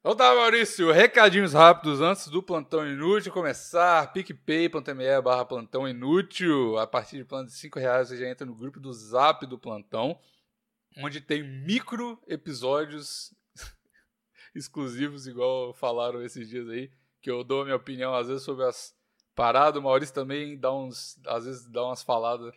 Então tá, Maurício, recadinhos rápidos antes do plantão inútil começar. picpay.me barra plantão inútil. A partir de plano de 5 reais você já entra no grupo do Zap do plantão, onde tem micro episódios exclusivos, igual falaram esses dias aí, que eu dou a minha opinião às vezes sobre as paradas. O Maurício também dá uns, às vezes dá umas faladas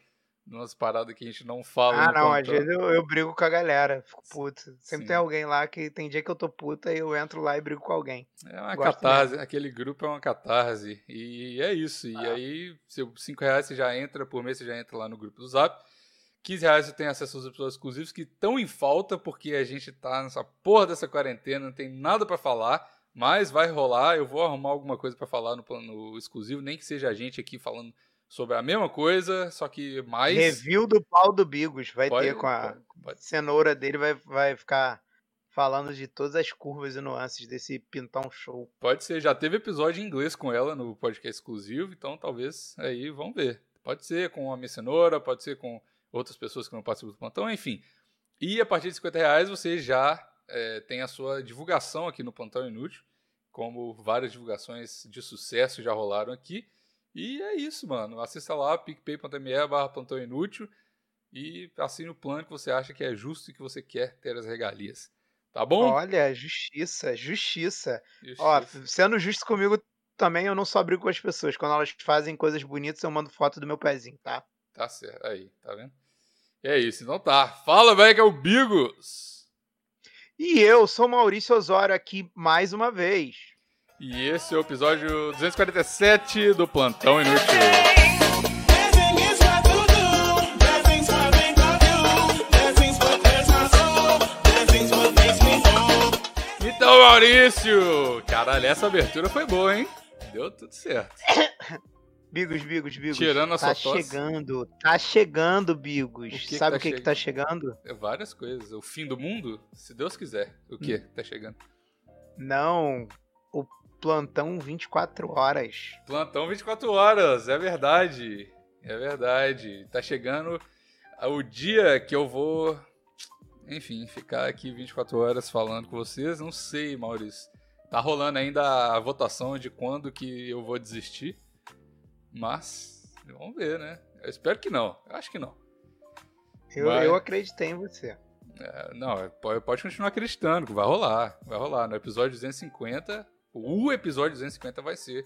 umas paradas que a gente não fala. Ah, não, às vezes eu, eu, brigo com a galera, fico puto. Sempre Sim. tem alguém lá que tem dia que eu tô puta e eu entro lá e brigo com alguém. É uma Gosto catarse, mesmo. aquele grupo é uma catarse. E é isso. E ah. aí, seu 5 reais você já entra, por mês você já entra lá no grupo do Zap. 15 reais você tem acesso aos episódios exclusivos que estão em falta, porque a gente tá nessa porra dessa quarentena, não tem nada para falar. Mas vai rolar, eu vou arrumar alguma coisa para falar no plano exclusivo, nem que seja a gente aqui falando sobre a mesma coisa, só que mais. Review do pau do Bigos. Vai pode, ter com a pode. cenoura dele, vai, vai ficar falando de todas as curvas e nuances desse pintão show. Pode ser, já teve episódio em inglês com ela no podcast exclusivo, então talvez aí vamos ver. Pode ser com a minha cenoura, pode ser com outras pessoas que não participam do plantão, enfim. E a partir de 50 reais você já é, tem a sua divulgação aqui no Plantão Inútil, como várias divulgações de sucesso já rolaram aqui. E é isso, mano. Acessa lá picpay.me barra plantão inútil e assine o plano que você acha que é justo e que você quer ter as regalias. Tá bom? Olha, justiça, justiça. justiça. Ó, sendo justo comigo também, eu não só brigo com as pessoas. Quando elas fazem coisas bonitas, eu mando foto do meu pezinho, tá? Tá certo. Aí, tá vendo? É isso, então tá. Fala, velho, que é o Bigos. E eu sou Maurício Osório aqui mais uma vez. E esse é o episódio 247 do Plantão Inútil. Então, Maurício! Caralho, essa abertura foi boa, hein? Deu tudo certo. Bigos, Bigos, Bigos. Tirando a tá sua tosse. chegando, tá chegando, Bigos. O que Sabe o que, que tá chegando? É várias coisas. O fim do mundo, se Deus quiser. O que hum. tá chegando? Não, plantão 24 horas. Plantão 24 horas, é verdade. É verdade. Tá chegando o dia que eu vou, enfim, ficar aqui 24 horas falando com vocês. Não sei, Maurício. Tá rolando ainda a votação de quando que eu vou desistir. Mas, vamos ver, né? Eu espero que não. Eu acho que não. Eu, Mas... eu acreditei em você. É, não, pode continuar acreditando, vai rolar. Vai rolar. No episódio 250, o episódio 250 vai ser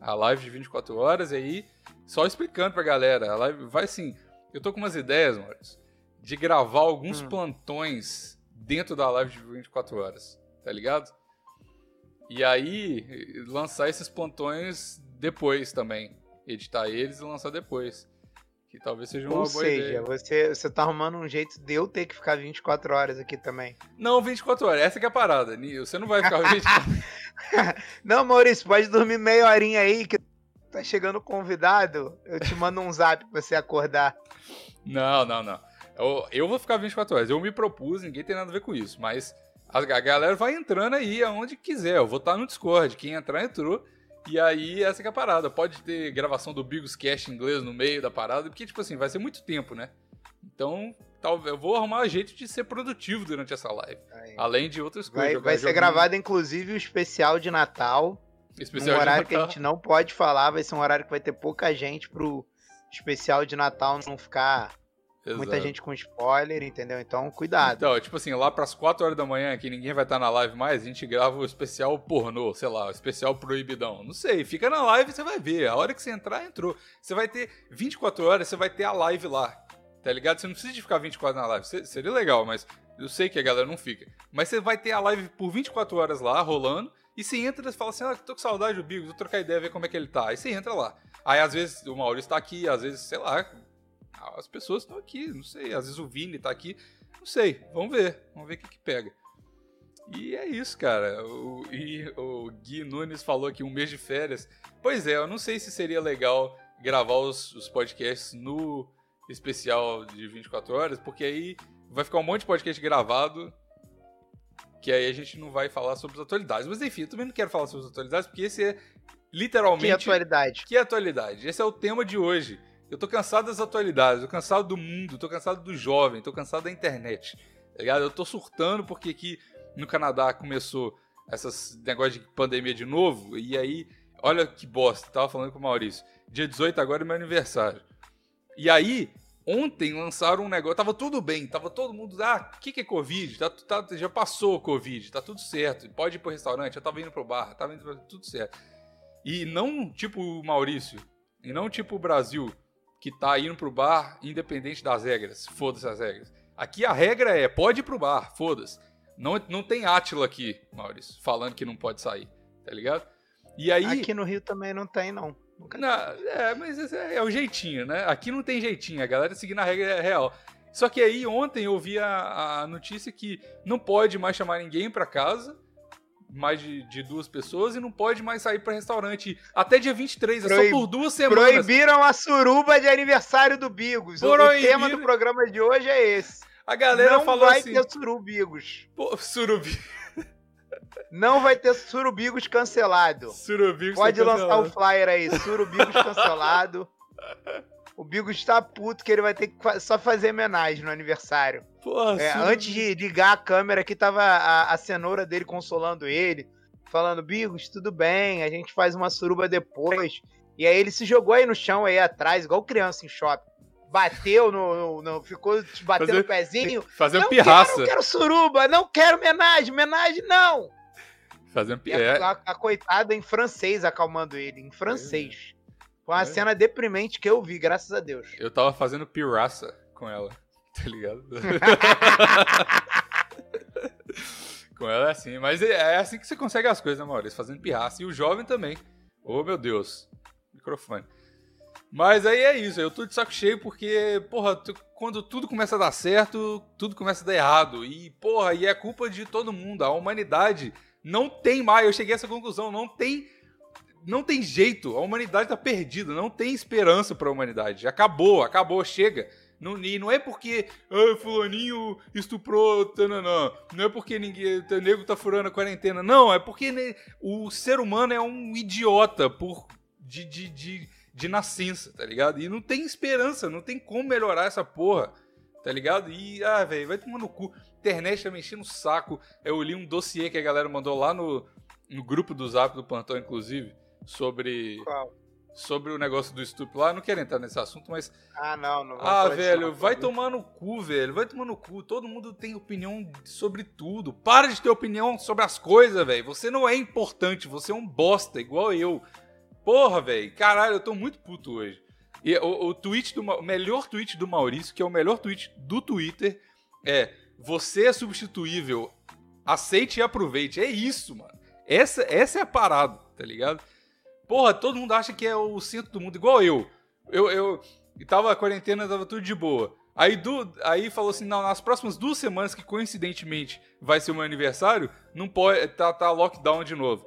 a live de 24 horas, e aí, só explicando pra galera, a live vai assim. Eu tô com umas ideias, Maurício, de gravar alguns hum. plantões dentro da live de 24 horas, tá ligado? E aí, lançar esses plantões depois também. Editar eles e lançar depois. Que talvez seja uma Ou boa seja, ideia. Você, você tá arrumando um jeito de eu ter que ficar 24 horas aqui também. Não, 24 horas. Essa que é a parada. Você não vai ficar 24 Não, Maurício, pode dormir meia horinha aí que tá chegando convidado. Eu te mando um zap pra você acordar. Não, não, não. Eu, eu vou ficar 24 horas. Eu me propus, ninguém tem nada a ver com isso. Mas a, a galera vai entrando aí aonde quiser. Eu vou estar no Discord. Quem entrar, entrou. E aí, essa é a parada. Pode ter gravação do Bigos Cast em inglês no meio da parada, porque, tipo assim, vai ser muito tempo, né? Então, talvez eu vou arrumar um jeito de ser produtivo durante essa live. Aí. Além de outras coisas. Vai, vai ser gravado, inclusive, o especial de Natal. Especial um horário Natal. que a gente não pode falar, vai ser um horário que vai ter pouca gente pro especial de Natal não ficar Exato. Muita gente com spoiler, entendeu? Então, cuidado. Então, tipo assim, lá pras 4 horas da manhã, que ninguém vai estar tá na live mais, a gente grava o especial pornô, sei lá, o especial proibidão. Não sei, fica na live e você vai ver. A hora que você entrar, entrou. Você vai ter 24 horas, você vai ter a live lá. Tá ligado? Você não precisa de ficar 24 na live. Seria legal, mas eu sei que a galera não fica. Mas você vai ter a live por 24 horas lá, rolando. E você entra e fala assim: ah, tô com saudade do Bigos, vou trocar ideia, ver como é que ele tá. Aí você entra lá. Aí às vezes o Maurício tá aqui, às vezes, sei lá, as pessoas estão aqui, não sei. Às vezes o Vini tá aqui, não sei. Vamos ver, vamos ver o que, que pega. E é isso, cara. O, e o Gui Nunes falou aqui um mês de férias. Pois é, eu não sei se seria legal gravar os, os podcasts no especial de 24 horas, porque aí vai ficar um monte de podcast gravado que aí a gente não vai falar sobre as atualidades. Mas enfim, eu também não quero falar sobre as atualidades, porque esse é literalmente. Que atualidade? Que atualidade? Esse é o tema de hoje. Eu tô cansado das atualidades, tô cansado do mundo, tô cansado do jovem, tô cansado da internet. Tá ligado? Eu tô surtando porque aqui no Canadá começou essas negócio de pandemia de novo. E aí, olha que bosta, tava falando com o Maurício. Dia 18 agora é meu aniversário. E aí, ontem lançaram um negócio, tava tudo bem, tava todo mundo, ah, o que, que é Covid? Tá, tá, já passou o Covid, tá tudo certo, pode ir pro restaurante, eu tava indo pro bar, tava indo pro, tudo certo. E não tipo o Maurício, e não tipo o Brasil, que tá indo pro bar independente das regras, foda-se as regras. Aqui a regra é, pode ir pro bar, foda-se. Não, não tem Átila aqui, Maurício, falando que não pode sair, tá ligado? E aí... Aqui no Rio também não tem, não. Não, é, mas é, é, o jeitinho, né? Aqui não tem jeitinho, a galera seguindo a regra real. Só que aí ontem eu vi a, a notícia que não pode mais chamar ninguém para casa, mais de, de, duas pessoas, e não pode mais sair para restaurante até dia 23, Proib... é só por duas semanas. Proibiram a suruba de aniversário do Bigos. O tema do programa de hoje é esse. A galera não falou vai assim... ter surubigos. Pô, surubi... Não vai ter surubigos cancelado. Surubigos Pode lançar o flyer aí, surubigos cancelado. O Bigos está puto que ele vai ter que só fazer homenagem no aniversário. Porra, é, antes de ligar a câmera aqui, tava a, a cenoura dele consolando ele, falando, Bigos, tudo bem, a gente faz uma suruba depois. E aí ele se jogou aí no chão aí atrás, igual criança em shopping. Bateu no. no, no ficou batendo o pezinho. Fazendo pirraça. Quero, não quero suruba, não quero homenagem, homenagem não. Fazendo pirraça. A, a, a, coitada em francês acalmando ele, em francês. Foi uma é. cena deprimente que eu vi, graças a Deus. Eu tava fazendo pirraça com ela, tá ligado? com ela é assim, mas é, é assim que você consegue as coisas, né, Maurício? Fazendo pirraça. E o jovem também. Oh, meu Deus. Microfone. Mas aí é isso, eu tô de saco cheio porque, porra, tu, quando tudo começa a dar certo, tudo começa a dar errado. E, porra, e é culpa de todo mundo. A humanidade não tem mais, eu cheguei a essa conclusão, não tem não tem jeito, a humanidade tá perdida, não tem esperança para a humanidade. Acabou, acabou, chega. Não, e não é porque ah, fulaninho estuprou, tananã. não é porque ninguém, o nego tá furando a quarentena, não, é porque né, o ser humano é um idiota por de, de, de de nascença, tá ligado? E não tem esperança, não tem como melhorar essa porra, tá ligado? E, ah, velho, vai tomar no cu. Internet tá me enchendo o saco. Eu li um dossiê que a galera mandou lá no, no grupo do Zap do Plantão, inclusive, sobre. Qual? Sobre o negócio do estupro lá, eu não quero entrar nesse assunto, mas. Ah, não, não. Ah, velho, vai tomar no cu, velho. Vai tomar no cu. Todo mundo tem opinião sobre tudo. Para de ter opinião sobre as coisas, velho. Você não é importante, você é um bosta, igual eu. Porra, velho. Caralho, eu tô muito puto hoje. E o, o tweet do o melhor tweet do Maurício, que é o melhor tweet do Twitter, é: Você é substituível. Aceite e aproveite. É isso, mano. Essa, essa é a parada, tá ligado? Porra, todo mundo acha que é o centro do mundo, igual eu. Eu, eu tava a quarentena, tava tudo de boa. Aí, do, aí falou assim: não, nas próximas duas semanas, que coincidentemente vai ser o meu aniversário, não pode. Tá, tá lockdown de novo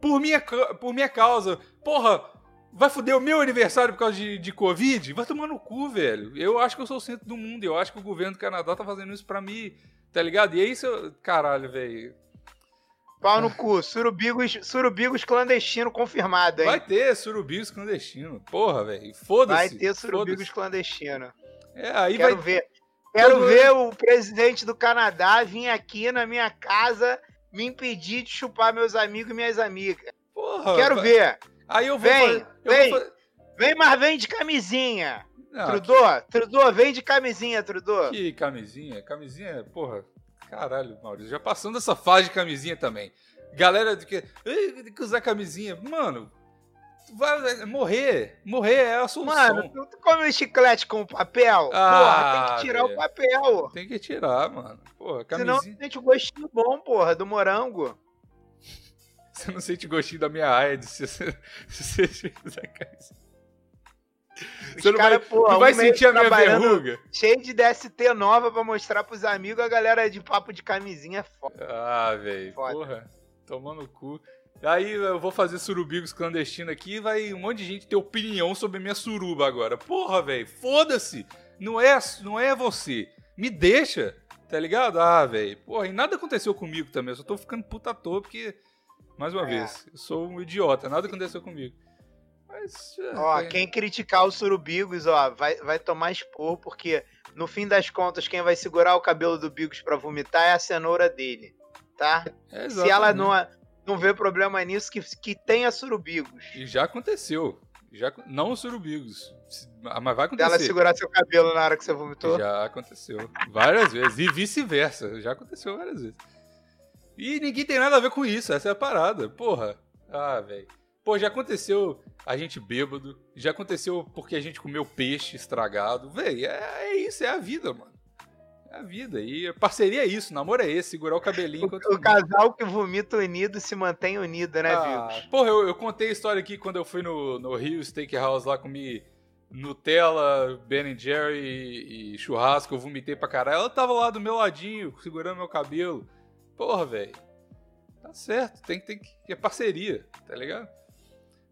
por minha, por minha causa. Porra, vai foder o meu aniversário por causa de, de Covid? Vai tomar no cu, velho. Eu acho que eu sou o centro do mundo. Eu acho que o governo do Canadá tá fazendo isso pra mim, tá ligado? E é isso, caralho, velho. Pau no cu, surubigos, surubigos clandestino confirmado, hein? Vai ter surubigos clandestino. Porra, velho. Foda-se. Vai ter surubigos clandestino. É, aí Quero vai... ver. Quero Todo... ver o presidente do Canadá vir aqui na minha casa me impedir de chupar meus amigos e minhas amigas. Porra, Quero ver. Aí eu vou. Vem, fazer, eu vem, vou vem, mas vem de camisinha. Não, Trudô, que... Trudô, vem de camisinha, Trudô. Que camisinha? Camisinha, porra. Caralho, Maurício, já passando essa fase de camisinha também. Galera de que. Tem que usar camisinha. Mano, vai morrer. Morrer é a solução. Mano, tu come chiclete com papel? Ah, porra, tem que tirar o papel. Tem que tirar, mano. Porra, camisinha. Senão sente o gostinho bom, porra, do morango. Você não sente gostinho da minha AIDS se você, se você camisinha. Você não cara, vai, porra, não vai sentir a minha verruga? Cheio de DST nova pra mostrar pros amigos, a galera de papo de camisinha é foda. Ah, velho. Porra, tomando cu. Aí eu vou fazer surubigos clandestino aqui e vai um monte de gente ter opinião sobre minha suruba agora. Porra, velho, foda-se. Não é, não é você. Me deixa, tá ligado? Ah, velho. Porra, e nada aconteceu comigo também. Eu só tô ficando puta à toa porque, mais uma é. vez, eu sou um idiota. Nada aconteceu comigo. Mas, é, ó, é. quem criticar os surubigos, ó, vai, vai tomar expor, porque no fim das contas, quem vai segurar o cabelo do Bigos pra vomitar é a cenoura dele, tá? É Se ela não não vê problema nisso que, que tenha surubigos. E já aconteceu. Já, não surubigos. Mas vai acontecer. Ela segurar seu cabelo na hora que você vomitou? Já aconteceu. Várias vezes. E vice-versa. Já aconteceu várias vezes. E ninguém tem nada a ver com isso. Essa é a parada. Porra. Ah, velho. Pô, já aconteceu a gente bêbado. Já aconteceu porque a gente comeu peixe estragado. Véi, é, é isso. É a vida, mano. É a vida. E parceria é isso, namoro é esse, segurar o cabelinho. O, o casal que vomita unido se mantém unido, né, ah, Vigos? Porra, eu, eu, contei a história aqui quando eu fui no, no Rio Steakhouse lá, comi Nutella, Ben Jerry e, e, churrasco, eu vomitei pra caralho. Ela tava lá do meu ladinho, segurando meu cabelo. Porra, velho. Tá certo, tem, tem que. É parceria, tá ligado?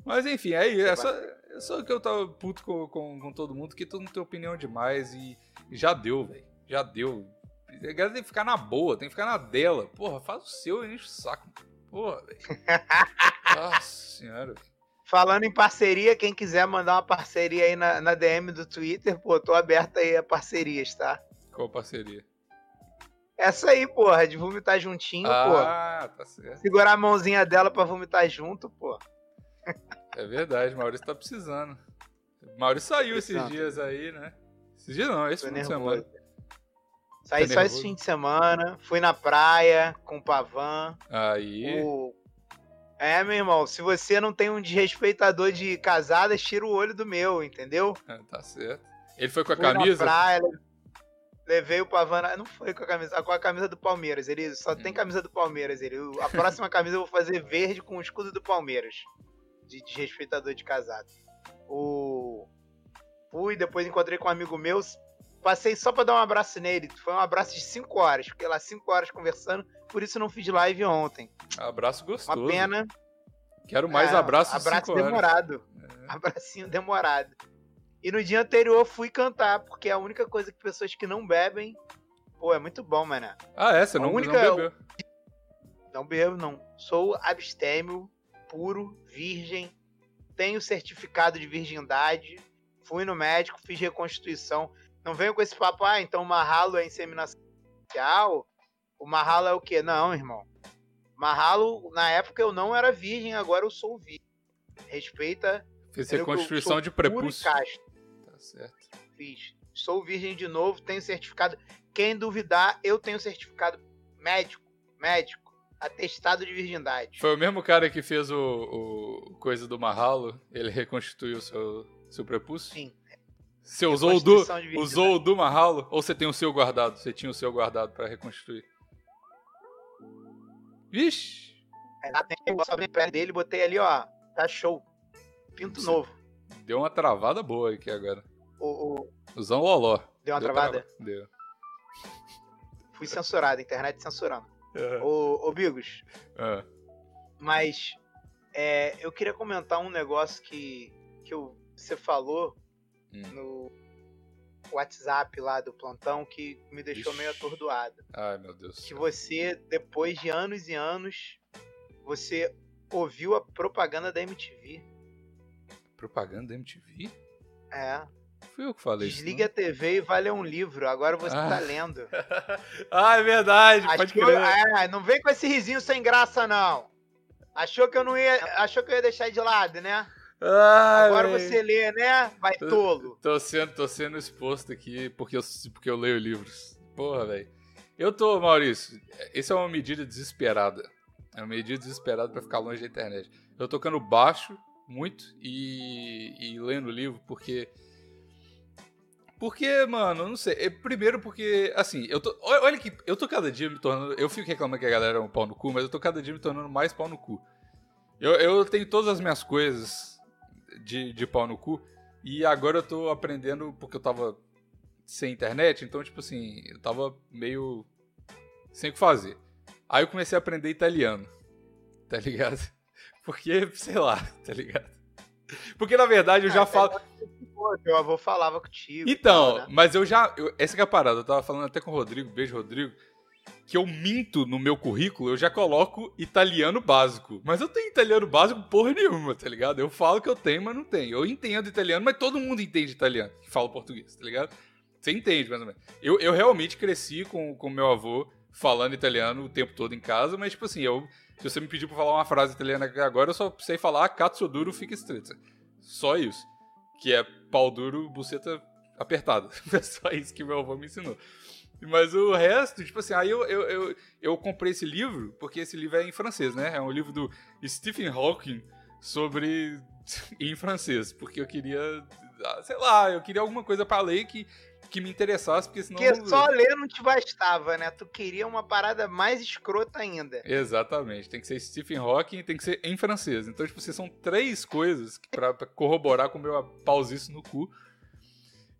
Mas enfim, aí, é só, é só que eu tava puto com, com, com todo mundo, que todo mundo tem opinião demais e, e já deu, velho já deu. A galera tem que ficar na boa, tem que ficar na dela. Porra, faz o seu e enche o saco. Porra, velho. Nossa senhora, Falando em parceria, quem quiser mandar uma parceria aí na, na DM do Twitter, pô, tô aberto aí a parcerias, tá? Qual parceria? Essa aí, porra, de vomitar juntinho, ah, pô. Ah, tá certo. Segurar a mãozinha dela pra vomitar junto, pô. É verdade, Maurício tá precisando. Maurício saiu esses dias aí, né? Esses dias não, esse fim de semana. Saí tá só esse fim de semana, fui na praia com o Pavan. Aí. O... É, meu irmão, se você não tem um desrespeitador de casadas, tira o olho do meu, entendeu? É, tá certo. Ele foi com a fui camisa? Na praia, levei o Pavan. Não foi com a camisa, com a camisa do Palmeiras. Ele só hum. tem camisa do Palmeiras. Ele, a próxima camisa eu vou fazer verde com o escudo do Palmeiras. De desrespeitador de casado. O. Fui, depois encontrei com um amigo meu, Passei só pra dar um abraço nele. Foi um abraço de 5 horas. Fiquei lá 5 horas conversando. Por isso não fiz live ontem. Abraço gostoso. Uma pena. Quero mais é, abraços Abraço demorado. É. Abracinho demorado. E no dia anterior fui cantar, porque é a única coisa que pessoas que não bebem. Pô, é muito bom, mano. Ah, é? Você não, única... não bebeu? Não bebo, não. Sou abstêmio, puro, virgem. Tenho certificado de virgindade. Fui no médico, fiz reconstituição. Não venho com esse papo, ah, então o Mahalo é inseminação artificial. O Mahalo é o quê? Não, irmão. Mahalo, na época eu não era virgem, agora eu sou virgem. Respeita. Fiz reconstrução de prepúcio. Tá certo. Fiz. Sou virgem de novo, tenho certificado. Quem duvidar, eu tenho certificado médico. Médico. Atestado de virgindade. Foi o mesmo cara que fez o, o coisa do Mahalo? Ele reconstituiu o seu, seu prepúcio? Sim. Você usou o do, usou o do Mahalo? Ou você tem o seu guardado? Você tinha o seu guardado para reconstruir? Vixe! É, eu só perto dele, botei ali, ó. Tá show. Pinto novo. Deu uma travada boa aqui agora. O, o... Loló. Deu uma Deu travada? Trava... Deu. Fui censurado, internet censurando. Ô, ô Bigos. Mas é, eu queria comentar um negócio que, que eu, você falou hum. no WhatsApp lá do plantão que me deixou Ixi. meio atordoado. Ai, meu Deus. Que você, depois de anos e anos, você ouviu a propaganda da MTV. Propaganda da MTV? É. Fui eu que falei Desliga isso, a TV e vai ler um livro. Agora você ah. tá lendo. ah, é verdade. Pode crer. é, não vem com esse risinho sem graça, não. Achou que eu não ia. Achou que eu ia deixar de lado, né? Ah, Agora véio. você lê, né? Vai tô, tolo. Tô sendo, tô sendo exposto aqui porque eu, porque eu leio livros. Porra, velho. Eu tô, Maurício, isso é uma medida desesperada. É uma medida desesperada para ficar longe da internet. Eu tô tocando baixo muito e, e lendo livro porque. Porque, mano, não sei. É, primeiro porque, assim, eu tô. Olha que eu tô cada dia me tornando. Eu fico reclamando que a galera é um pau no cu, mas eu tô cada dia me tornando mais pau no cu. Eu, eu tenho todas as minhas coisas de, de pau no cu. E agora eu tô aprendendo porque eu tava sem internet, então, tipo assim, eu tava meio sem o que fazer. Aí eu comecei a aprender italiano, tá ligado? Porque, sei lá, tá ligado? Porque na verdade eu já ah, falo. Meu avô falava contigo. Então, né? mas eu já. Eu, essa que é a parada, eu tava falando até com o Rodrigo, beijo, Rodrigo que eu minto no meu currículo, eu já coloco italiano básico. Mas eu tenho italiano básico porra nenhuma, tá ligado? Eu falo que eu tenho, mas não tenho. Eu entendo italiano, mas todo mundo entende italiano que fala português, tá ligado? Você entende, mais ou menos. Eu, eu realmente cresci com o meu avô falando italiano o tempo todo em casa, mas, tipo assim, eu Se você me pedir pra falar uma frase italiana agora, eu só sei falar cazzo duro fica estreita. Só isso. Que é pau duro, buceta apertada. É só isso que meu avô me ensinou. Mas o resto, tipo assim, aí eu, eu, eu, eu, comprei esse livro, porque esse livro é em francês, né? É um livro do Stephen Hawking sobre. em francês, porque eu queria. Ah, sei lá, eu queria alguma coisa para ler que, que me interessasse, porque senão. Porque só ler não te bastava, né? Tu queria uma parada mais escrota ainda. Exatamente. Tem que ser Stephen Hawking tem que ser em francês. Então, tipo, assim, são três coisas para corroborar com o meu pausiço no cu.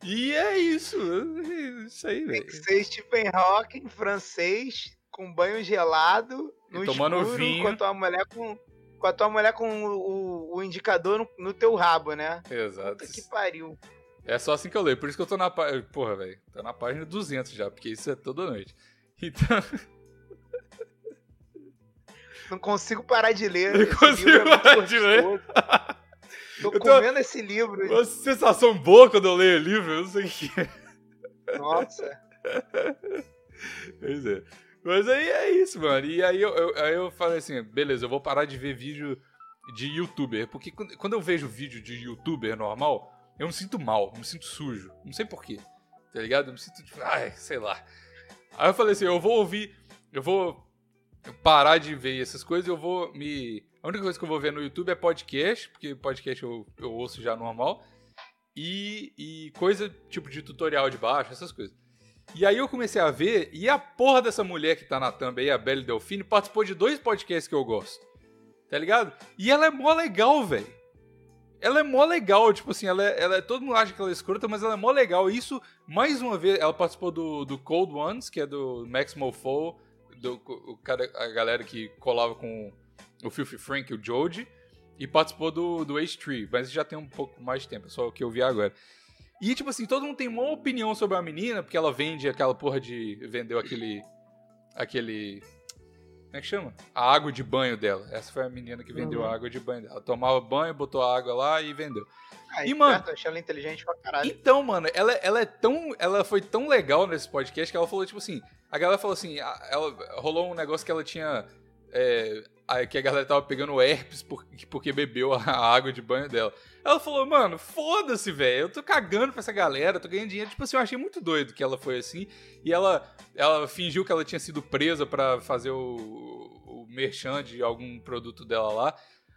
E é isso. É isso aí, velho. Tem que ser Stephen Hawking francês, com banho gelado, no tomando escuro, vinho. com a tua mulher com, com a tua mulher com o, o indicador no, no, teu rabo, né? Exato. Puta que pariu. É só assim que eu leio. Por isso que eu tô na página. Porra, velho. Tô na página 200 já, porque isso é toda noite. Então. Não consigo parar de ler. Não consigo é parar de ler. Tô eu comendo tô... esse livro. Uma sensação boa quando eu leio o livro, eu não sei o que é. Nossa. pois é. Mas aí é isso, mano. E aí eu, eu, aí eu falei assim, beleza, eu vou parar de ver vídeo de youtuber. Porque quando eu vejo vídeo de youtuber normal, eu me sinto mal, me sinto sujo. Não sei porquê. Tá ligado? Eu me sinto, tipo, ai, sei lá. Aí eu falei assim, eu vou ouvir, eu vou parar de ver essas coisas, eu vou me a única coisa que eu vou ver no YouTube é podcast, porque podcast eu, eu ouço já normal. E, e coisa tipo de tutorial de baixo, essas coisas. E aí eu comecei a ver, e a porra dessa mulher que tá na thumb aí, a Belle Delfine, participou de dois podcasts que eu gosto. Tá ligado? E ela é mó legal, velho. Ela é mó legal, tipo assim, ela é, ela é, Todo mundo acha que ela é escrota, mas ela é mó legal. E isso, mais uma vez, ela participou do, do Cold Ones, que é do Max Mofo, do, o cara, a galera que colava com o Filthy Frank, o Joji, e participou do, do H3, mas já tem um pouco mais de tempo, é só o que eu vi agora. E, tipo assim, todo mundo tem uma opinião sobre a menina, porque ela vende aquela porra de. vendeu aquele. aquele. Como é que chama? A água de banho dela. Essa foi a menina que vendeu uhum. a água de banho dela. Ela tomava banho, botou a água lá e vendeu. Ah, e, mano. Eu achei ela inteligente pra caralho. Então, mano, ela, ela é tão. Ela foi tão legal nesse podcast que ela falou, tipo assim. A galera falou assim. Ela, rolou um negócio que ela tinha. É, que a galera tava pegando herpes porque, porque bebeu a água de banho dela. Ela falou, mano, foda-se, velho. Eu tô cagando pra essa galera, tô ganhando dinheiro. Tipo assim, eu achei muito doido que ela foi assim. E ela, ela fingiu que ela tinha sido presa para fazer o, o merchan de algum produto dela lá.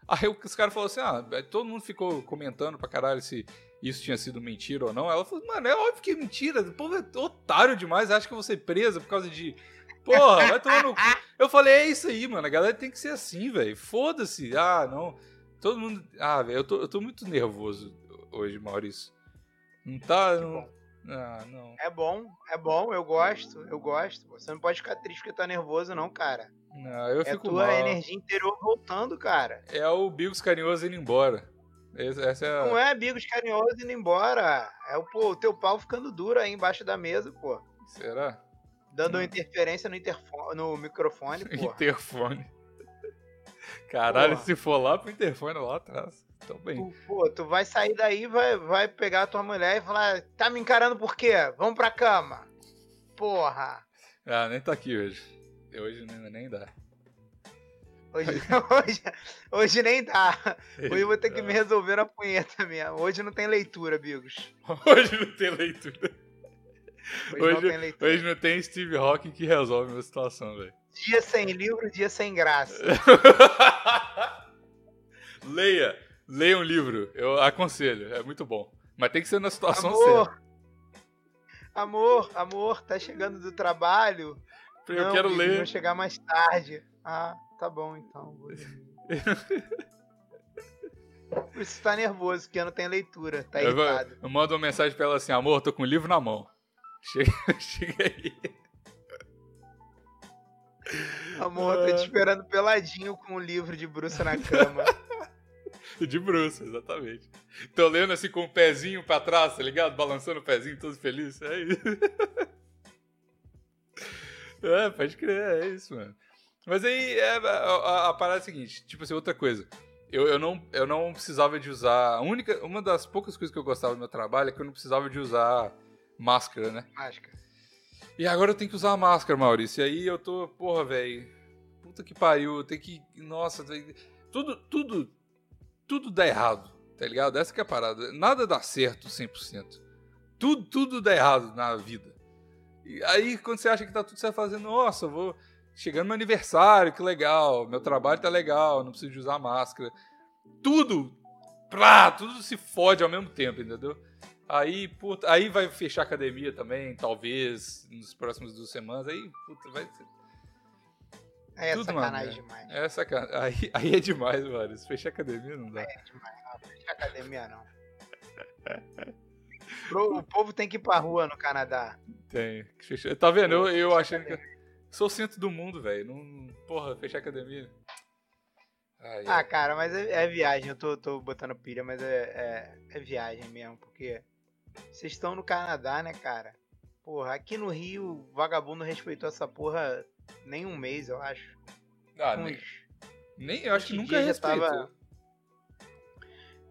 Aí os caras falaram assim: ah, todo mundo ficou comentando pra caralho se isso tinha sido mentira ou não. Ela falou, mano, é óbvio que é mentira. O povo é otário demais, acha que eu vou ser presa por causa de Porra, vai tomar no cu. Eu falei, é isso aí, mano. A galera tem que ser assim, velho. Foda-se. Ah, não. Todo mundo. Ah, velho, eu tô, eu tô muito nervoso hoje, Maurício. Não tá. Não... Ah, não. É bom, é bom, eu gosto, eu gosto. Você não pode ficar triste porque tá nervoso, não, cara. Não, eu é fico tua mal. energia interior voltando, cara. É o Bigos carinhoso indo embora. Essa é a... Não é Bigos carinhoso indo embora. É o, pô, o teu pau ficando duro aí embaixo da mesa, pô. Será? Dando uma interferência no, interfone, no microfone, pô. Interfone. Caralho, se for lá pro interfone lá atrás. Tô bem. Pô, tu vai sair daí, vai, vai pegar a tua mulher e falar: tá me encarando por quê? Vamos pra cama. Porra. Ah, nem tá aqui hoje. Hoje nem, nem dá. Hoje, hoje, hoje nem dá. Hoje eu vou ter que me resolver na punheta mesmo. Hoje não tem leitura, Bigos. Hoje não tem leitura. Hoje, hoje, não tem hoje não tem Steve Hawking que resolve a situação, velho. Dia sem livro, dia sem graça. leia, leia um livro, eu aconselho, é muito bom. Mas tem que ser na situação amor, certa. Amor, amor, tá chegando do trabalho? Eu não, quero filho, ler. Vou chegar mais tarde. Ah, tá bom então. Por isso tá nervoso, que não tem leitura, tá irritado. Eu, eu mando uma mensagem pra ela assim, amor, tô com o livro na mão. Chega, chega aí. Amor, tô te ah. esperando peladinho com o um livro de bruxa na cama. de bruxa, exatamente. Tô lendo assim com o pezinho pra trás, tá ligado? Balançando o pezinho, todo feliz. É isso. é, pode crer, é isso, mano. Mas aí é, a, a, a, parada é a seguinte, tipo assim, outra coisa. Eu, eu, não, eu não precisava de usar. A única, uma das poucas coisas que eu gostava do meu trabalho é que eu não precisava de usar máscara, né? Máscara. E agora eu tenho que usar a máscara, Maurício. E aí eu tô, porra, velho. puta que pariu, tem que. Nossa, tudo, tudo, tudo dá errado, tá ligado? Essa que é a parada. Nada dá certo 100%. Tudo, tudo dá errado na vida. E aí, quando você acha que tá tudo certo, fazendo, nossa, vou chegando no aniversário, que legal, meu trabalho tá legal, não preciso de usar máscara. Tudo, plá, tudo se fode ao mesmo tempo, entendeu? Aí, puta, aí vai fechar a academia também, talvez, nos próximos duas semanas. Aí, puta, vai ser. É Tudo, sacanagem mano, demais. É sacanagem. Aí, aí é demais, mano. Se fechar a academia não dá. É demais, não. Fechar academia não. o povo tem que ir pra rua no Canadá. Tem. Tá vendo? Eu, eu achando que. Sou o centro do mundo, velho. Não... Porra, fechar a academia. Ai, ah, é. cara, mas é, é, viagem. Eu tô, tô botando pilha, mas é, é, é viagem mesmo. Porque vocês estão no Canadá, né, cara? Porra, aqui no Rio, vagabundo respeitou essa porra nem um mês, eu acho. Ah, nem, nem. Eu acho que nunca respeitou. Tava...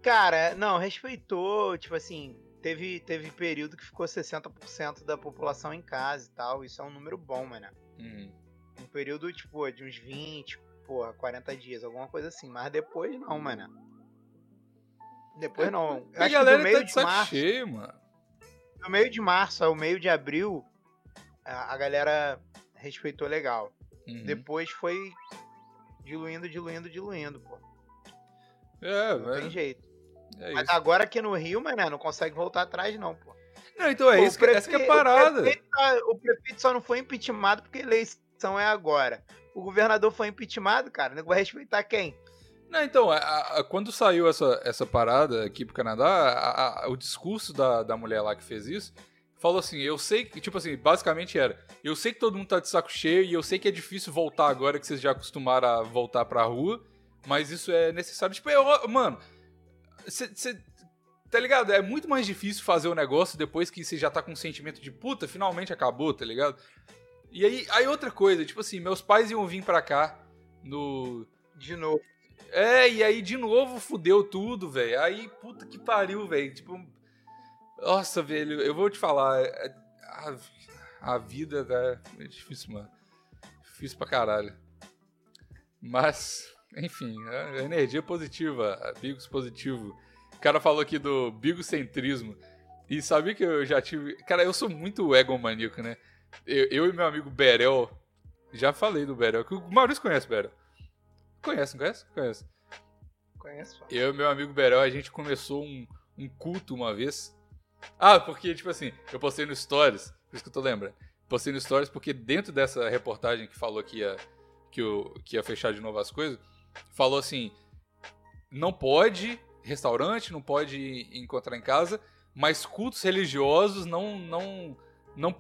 Cara, não, respeitou. Tipo assim, teve, teve período que ficou 60% da população em casa e tal. Isso é um número bom, mano. Uhum. Um período, tipo, de uns 20, porra, 40 dias, alguma coisa assim. Mas depois não, mano. Depois é, não. Eu a galera do meio tá de, de março, cheio, mano. No meio de março ao meio de abril, a, a galera respeitou legal. Uhum. Depois foi diluindo, diluindo, diluindo, pô. É, não velho. tem jeito. É Mas agora aqui no Rio, mano, não consegue voltar atrás, não, pô. Não, então é pô, isso, prefeito, essa que é parada. O prefeito, tá, o prefeito, só não foi impeachmentado porque eleição é agora. O governador foi impeachmentado, cara. Não vai respeitar quem? Não, então, a, a, quando saiu essa, essa parada aqui pro Canadá, a, o discurso da, da mulher lá que fez isso falou assim: eu sei que, tipo assim, basicamente era: eu sei que todo mundo tá de saco cheio e eu sei que é difícil voltar agora que vocês já acostumaram a voltar pra rua, mas isso é necessário. Tipo, eu, mano, você. Tá ligado? É muito mais difícil fazer o negócio depois que você já tá com um sentimento de puta, finalmente acabou, tá ligado? E aí, aí outra coisa, tipo assim, meus pais iam vir pra cá no. De novo. É, e aí de novo fudeu tudo, velho. Aí, puta que pariu, velho. Tipo. Nossa, velho, eu vou te falar. É, a, a vida né, é difícil, mano. Difícil pra caralho. Mas, enfim, a energia positiva, bigos positivo. O cara falou aqui do bigocentrismo. E sabia que eu já tive. Cara, eu sou muito egomaníaco, né? Eu, eu e meu amigo Berel. Já falei do Berel, que o Maurício conhece o Berel. Conhece, não conhece? Conhece. Conheço. Eu e meu amigo Berel, a gente começou um, um culto uma vez. Ah, porque, tipo assim, eu postei no Stories, por isso que eu tô lembrando. Postei no Stories porque dentro dessa reportagem que falou que ia, que, eu, que ia fechar de novo as coisas, falou assim: não pode restaurante, não pode encontrar em casa, mas cultos religiosos não não não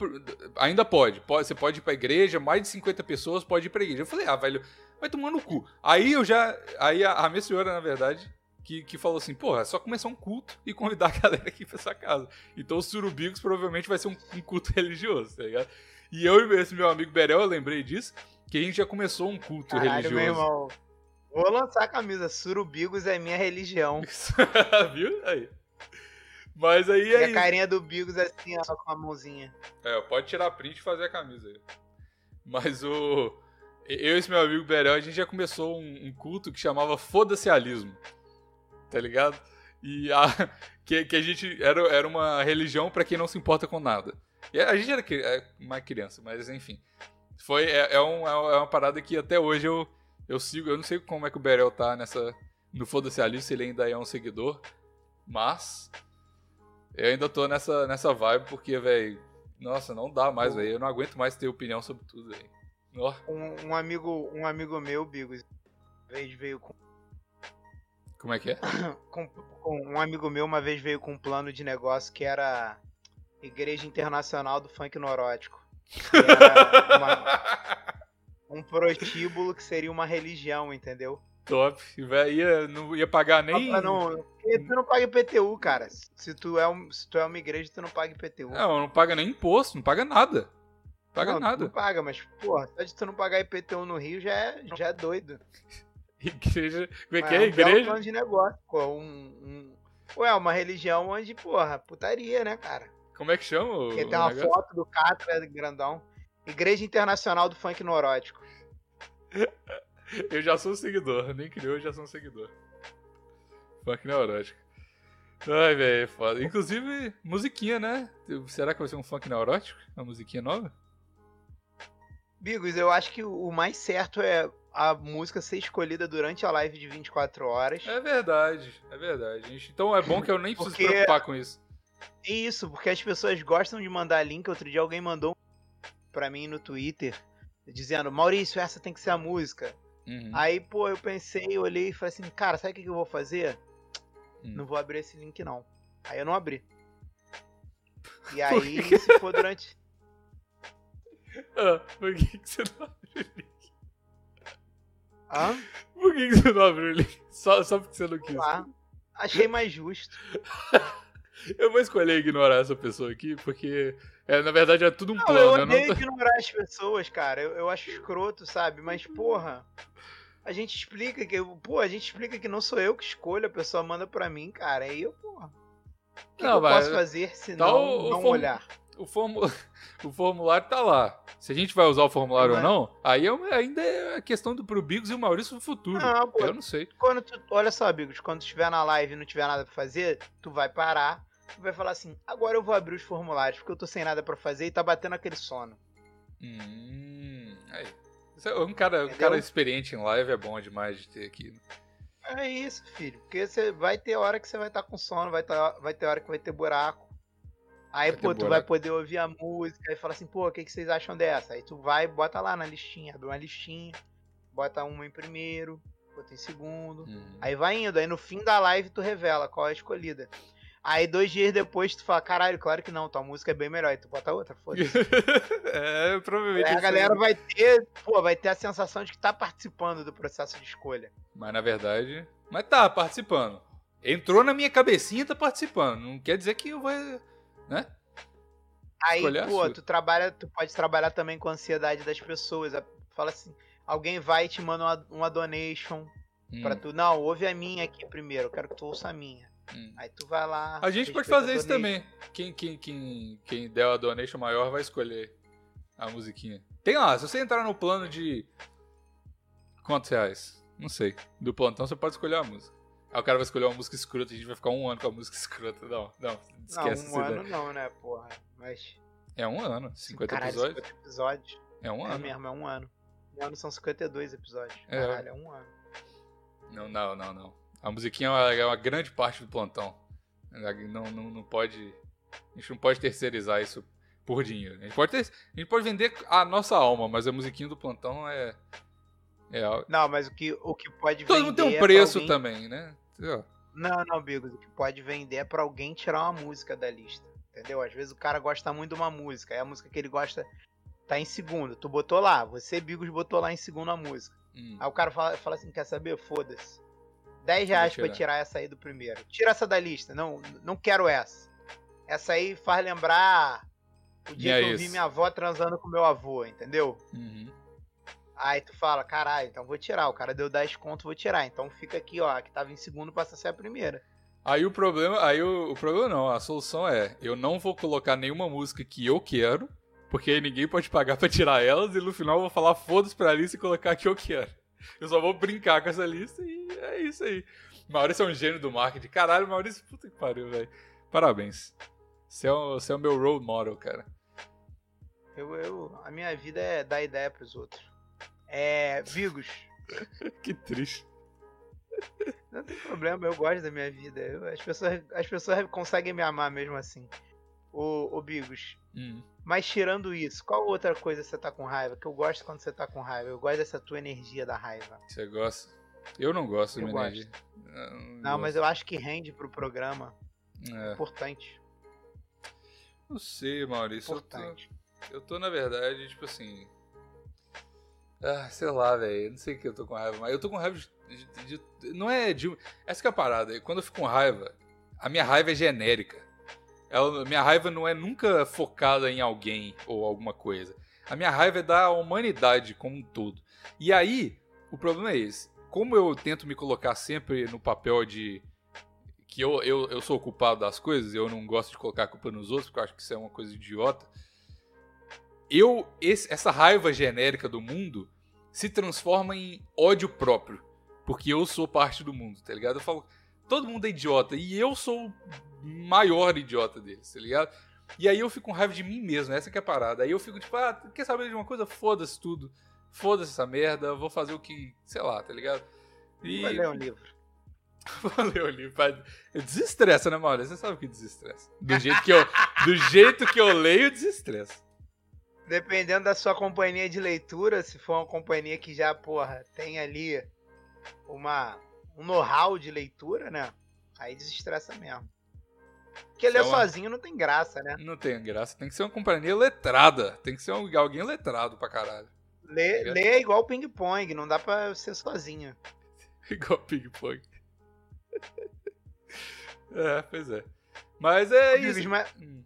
ainda pode. pode você pode ir pra igreja, mais de 50 pessoas pode ir pra igreja. Eu falei: "Ah, velho, vai tomar no cu. Aí eu já. Aí a, a minha senhora, na verdade, que, que falou assim: porra, é só começar um culto e convidar a galera aqui pra sua casa. Então o Surubicos provavelmente vai ser um, um culto religioso, tá ligado? E eu e esse meu amigo Berel, eu lembrei disso, que a gente já começou um culto Caralho, religioso. Meu irmão. Vou lançar a camisa, Surubigos é minha religião. Viu? Aí. Mas aí é. E a carinha do Bigos é assim, ó, com a mãozinha. É, pode tirar print e fazer a camisa aí. Mas o. Eu e esse meu amigo Berel, a gente já começou um, um culto que chamava Foda-se-alismo. Tá ligado? E a, que, que a gente era, era uma religião para quem não se importa com nada. E a gente era é, uma criança, mas enfim. Foi, é, é, um, é uma parada que até hoje eu, eu sigo. Eu não sei como é que o Berel tá nessa. No Foda-se se ele ainda é um seguidor. Mas. Eu ainda tô nessa, nessa vibe porque, velho. Nossa, não dá mais, velho. Eu não aguento mais ter opinião sobre tudo, velho. Um, um, amigo, um amigo meu, Bigos, vez veio com. Como é que é? com, com, um amigo meu uma vez veio com um plano de negócio que era Igreja Internacional do Funk Norótico. Era uma, um prostíbulo que seria uma religião, entendeu? Top. Ia, não ia pagar nem. Ah, não, tu não paga IPTU, cara. Se tu, é um, se tu é uma igreja, tu não paga IPTU. Não, não paga nem imposto, não paga nada. Paga não, nada. Não paga, mas, porra, só de tu não pagar IPTU no Rio já é, já é doido. igreja. Como é que é? é igreja? É um de negócio, pô. Um, um... Ué, uma religião onde, porra, putaria, né, cara? Como é que chama? O, Porque tem uma negócio? foto do Catra grandão. Igreja Internacional do Funk Norótico. Eu já sou um seguidor, nem criou, eu já sou um seguidor. Funk neurótico. Ai, velho, foda. Inclusive, musiquinha, né? Será que vai ser um funk neurótico? Uma musiquinha nova? Bigos, eu acho que o mais certo é a música ser escolhida durante a live de 24 horas. É verdade, é verdade. Então é bom que eu nem preciso porque... preocupar com isso. Isso, porque as pessoas gostam de mandar link. Outro dia alguém mandou pra mim no Twitter dizendo: Maurício, essa tem que ser a música. Uhum. Aí, pô, eu pensei, olhei e falei assim: cara, sabe o que, eu vou fazer? Uhum. Não vou abrir esse link, não. Aí eu não abri. E aí, se for durante. Ah, por que, que você não abriu o link? Hã? Por que, que você não abriu o link? Só, só porque você não quis. Ah, achei mais justo. eu vou escolher ignorar essa pessoa aqui, porque é, na verdade é tudo um não, plano. Eu odeio não tô... ignorar as pessoas, cara. Eu, eu acho escroto, sabe? Mas, porra, a gente explica que. Pô, a gente explica que não sou eu que escolho, a pessoa manda pra mim, cara. Aí eu, porra. O que, não, que eu posso fazer se não, não o olhar? O, formu... o formulário tá lá. Se a gente vai usar o formulário ou não, aí é, ainda é a questão do pro Bigos e o Maurício no futuro. Não, pô, eu não sei. Quando tu, olha só, Bigos, quando tu estiver na live e não tiver nada pra fazer, tu vai parar e vai falar assim: agora eu vou abrir os formulários porque eu tô sem nada para fazer e tá batendo aquele sono. Hum, aí. É um cara, um cara experiente em live é bom demais de ter aqui. É isso, filho. Porque você vai ter hora que você vai estar tá com sono, vai, tá, vai ter hora que vai ter buraco. Aí, vai pô, tu vai poder ouvir a música e falar assim, pô, o que, que vocês acham dessa? Aí tu vai bota lá na listinha, abre uma listinha, bota uma em primeiro, outra em segundo. Uhum. Aí vai indo, aí no fim da live tu revela qual é a escolhida. Aí dois dias depois tu fala, caralho, claro que não, tua música é bem melhor. E tu bota outra, foda-se. é, provavelmente. Aí a galera vai ter, pô, vai ter a sensação de que tá participando do processo de escolha. Mas na verdade. Mas tá participando. Entrou na minha cabecinha e tá participando. Não quer dizer que eu vou. Né? Aí, pô, tu trabalha, tu pode trabalhar também com a ansiedade das pessoas. Fala assim, alguém vai e te manda uma, uma donation hum. pra tu. Não, ouve a minha aqui primeiro, eu quero que tu ouça a minha. Hum. Aí tu vai lá. A gente pode fazer isso também. Quem, quem, quem, quem der a donation maior vai escolher a musiquinha. Tem lá, se você entrar no plano de. Quantos reais? Não sei. Do plantão você pode escolher a música. Aí o cara vai escolher uma música escrota a gente vai ficar um ano com a música escrota. Não, não, esquece Não, um ano ideia. não, né, porra. Mas. É um ano, 50 Caralho, episódios. 50 episódios. É um é ano. É mesmo, é um ano. Um ano são 52 episódios. É. Caralho, é um ano. Não, não, não, não. A musiquinha é uma, é uma grande parte do plantão. Não, não, não pode. A gente não pode terceirizar isso por dinheiro. A gente pode, ter, a gente pode vender a nossa alma, mas a musiquinha do plantão é. é não, mas o que, o que pode Todo vender. mundo tem um é preço alguém... também, né? Não, não, Bigos. O que pode vender é pra alguém tirar uma música da lista. Entendeu? Às vezes o cara gosta muito de uma música, aí a música que ele gosta tá em segundo. Tu botou lá, você, Bigos, botou lá em segundo a música. Hum. Aí o cara fala, fala assim: quer saber? Foda-se. 10 reais pra tirar essa aí do primeiro. Tira essa da lista. Não, não quero essa. Essa aí faz lembrar o dia é que eu vi minha avó transando com meu avô, entendeu? Uhum. Aí tu fala, caralho, então vou tirar. O cara deu 10 conto, vou tirar. Então fica aqui, ó, que tava em segundo, passa a ser a primeira. Aí o problema, aí o, o problema não, a solução é, eu não vou colocar nenhuma música que eu quero, porque aí ninguém pode pagar para tirar elas, e no final eu vou falar foda-se pra lista e colocar a que eu quero. Eu só vou brincar com essa lista e é isso aí. Maurício é um gênio do marketing. Caralho, Maurício, puta que pariu, velho. Parabéns. Você é, o, você é o meu role model, cara. Eu, eu, a minha vida é dar ideia pros outros. É. Vigos. que triste. Não tem problema, eu gosto da minha vida. Eu, as, pessoas, as pessoas conseguem me amar mesmo assim. Ô, ô Bigos, hum. Mas tirando isso, qual outra coisa você tá com raiva? Que eu gosto quando você tá com raiva. Eu gosto dessa tua energia da raiva. Você gosta? Eu não gosto eu da minha energia. Não, não mas eu acho que rende pro programa. É. Importante. Não sei, Maurício. Importante. Eu tô, eu tô, na verdade, tipo assim. Ah, sei lá, velho. Não sei o que eu tô com raiva, mas eu tô com raiva de, de, de, Não é de. Essa que é a parada. Quando eu fico com raiva, a minha raiva é genérica. Ela, minha raiva não é nunca focada em alguém ou alguma coisa. A minha raiva é da humanidade como um todo. E aí, o problema é esse. Como eu tento me colocar sempre no papel de que eu, eu, eu sou o culpado das coisas, eu não gosto de colocar a culpa nos outros, porque eu acho que isso é uma coisa idiota. Eu, esse, essa raiva genérica do mundo se transforma em ódio próprio. Porque eu sou parte do mundo, tá ligado? Eu falo, todo mundo é idiota. E eu sou o maior idiota deles, tá ligado? E aí eu fico com raiva de mim mesmo, essa que é a parada. Aí eu fico tipo, ah, quer saber de uma coisa? Foda-se tudo. Foda-se essa merda, vou fazer o que, sei lá, tá ligado? E... Vai ler um livro. vou ler um livro. Desestressa, né, Maurício? Você sabe o que desestressa. Do jeito que eu, do jeito que eu leio, desestressa. Dependendo da sua companhia de leitura, se for uma companhia que já, porra, tem ali uma, um know-how de leitura, né? Aí desestressa mesmo. Porque ler é uma... sozinho não tem graça, né? Não tem graça. Tem que ser uma companhia letrada. Tem que ser alguém letrado pra caralho. Ler, tá ler é igual ping-pong. Não dá pra ser sozinho. igual ping-pong. é, pois é. Mas é isso. Mas, hum.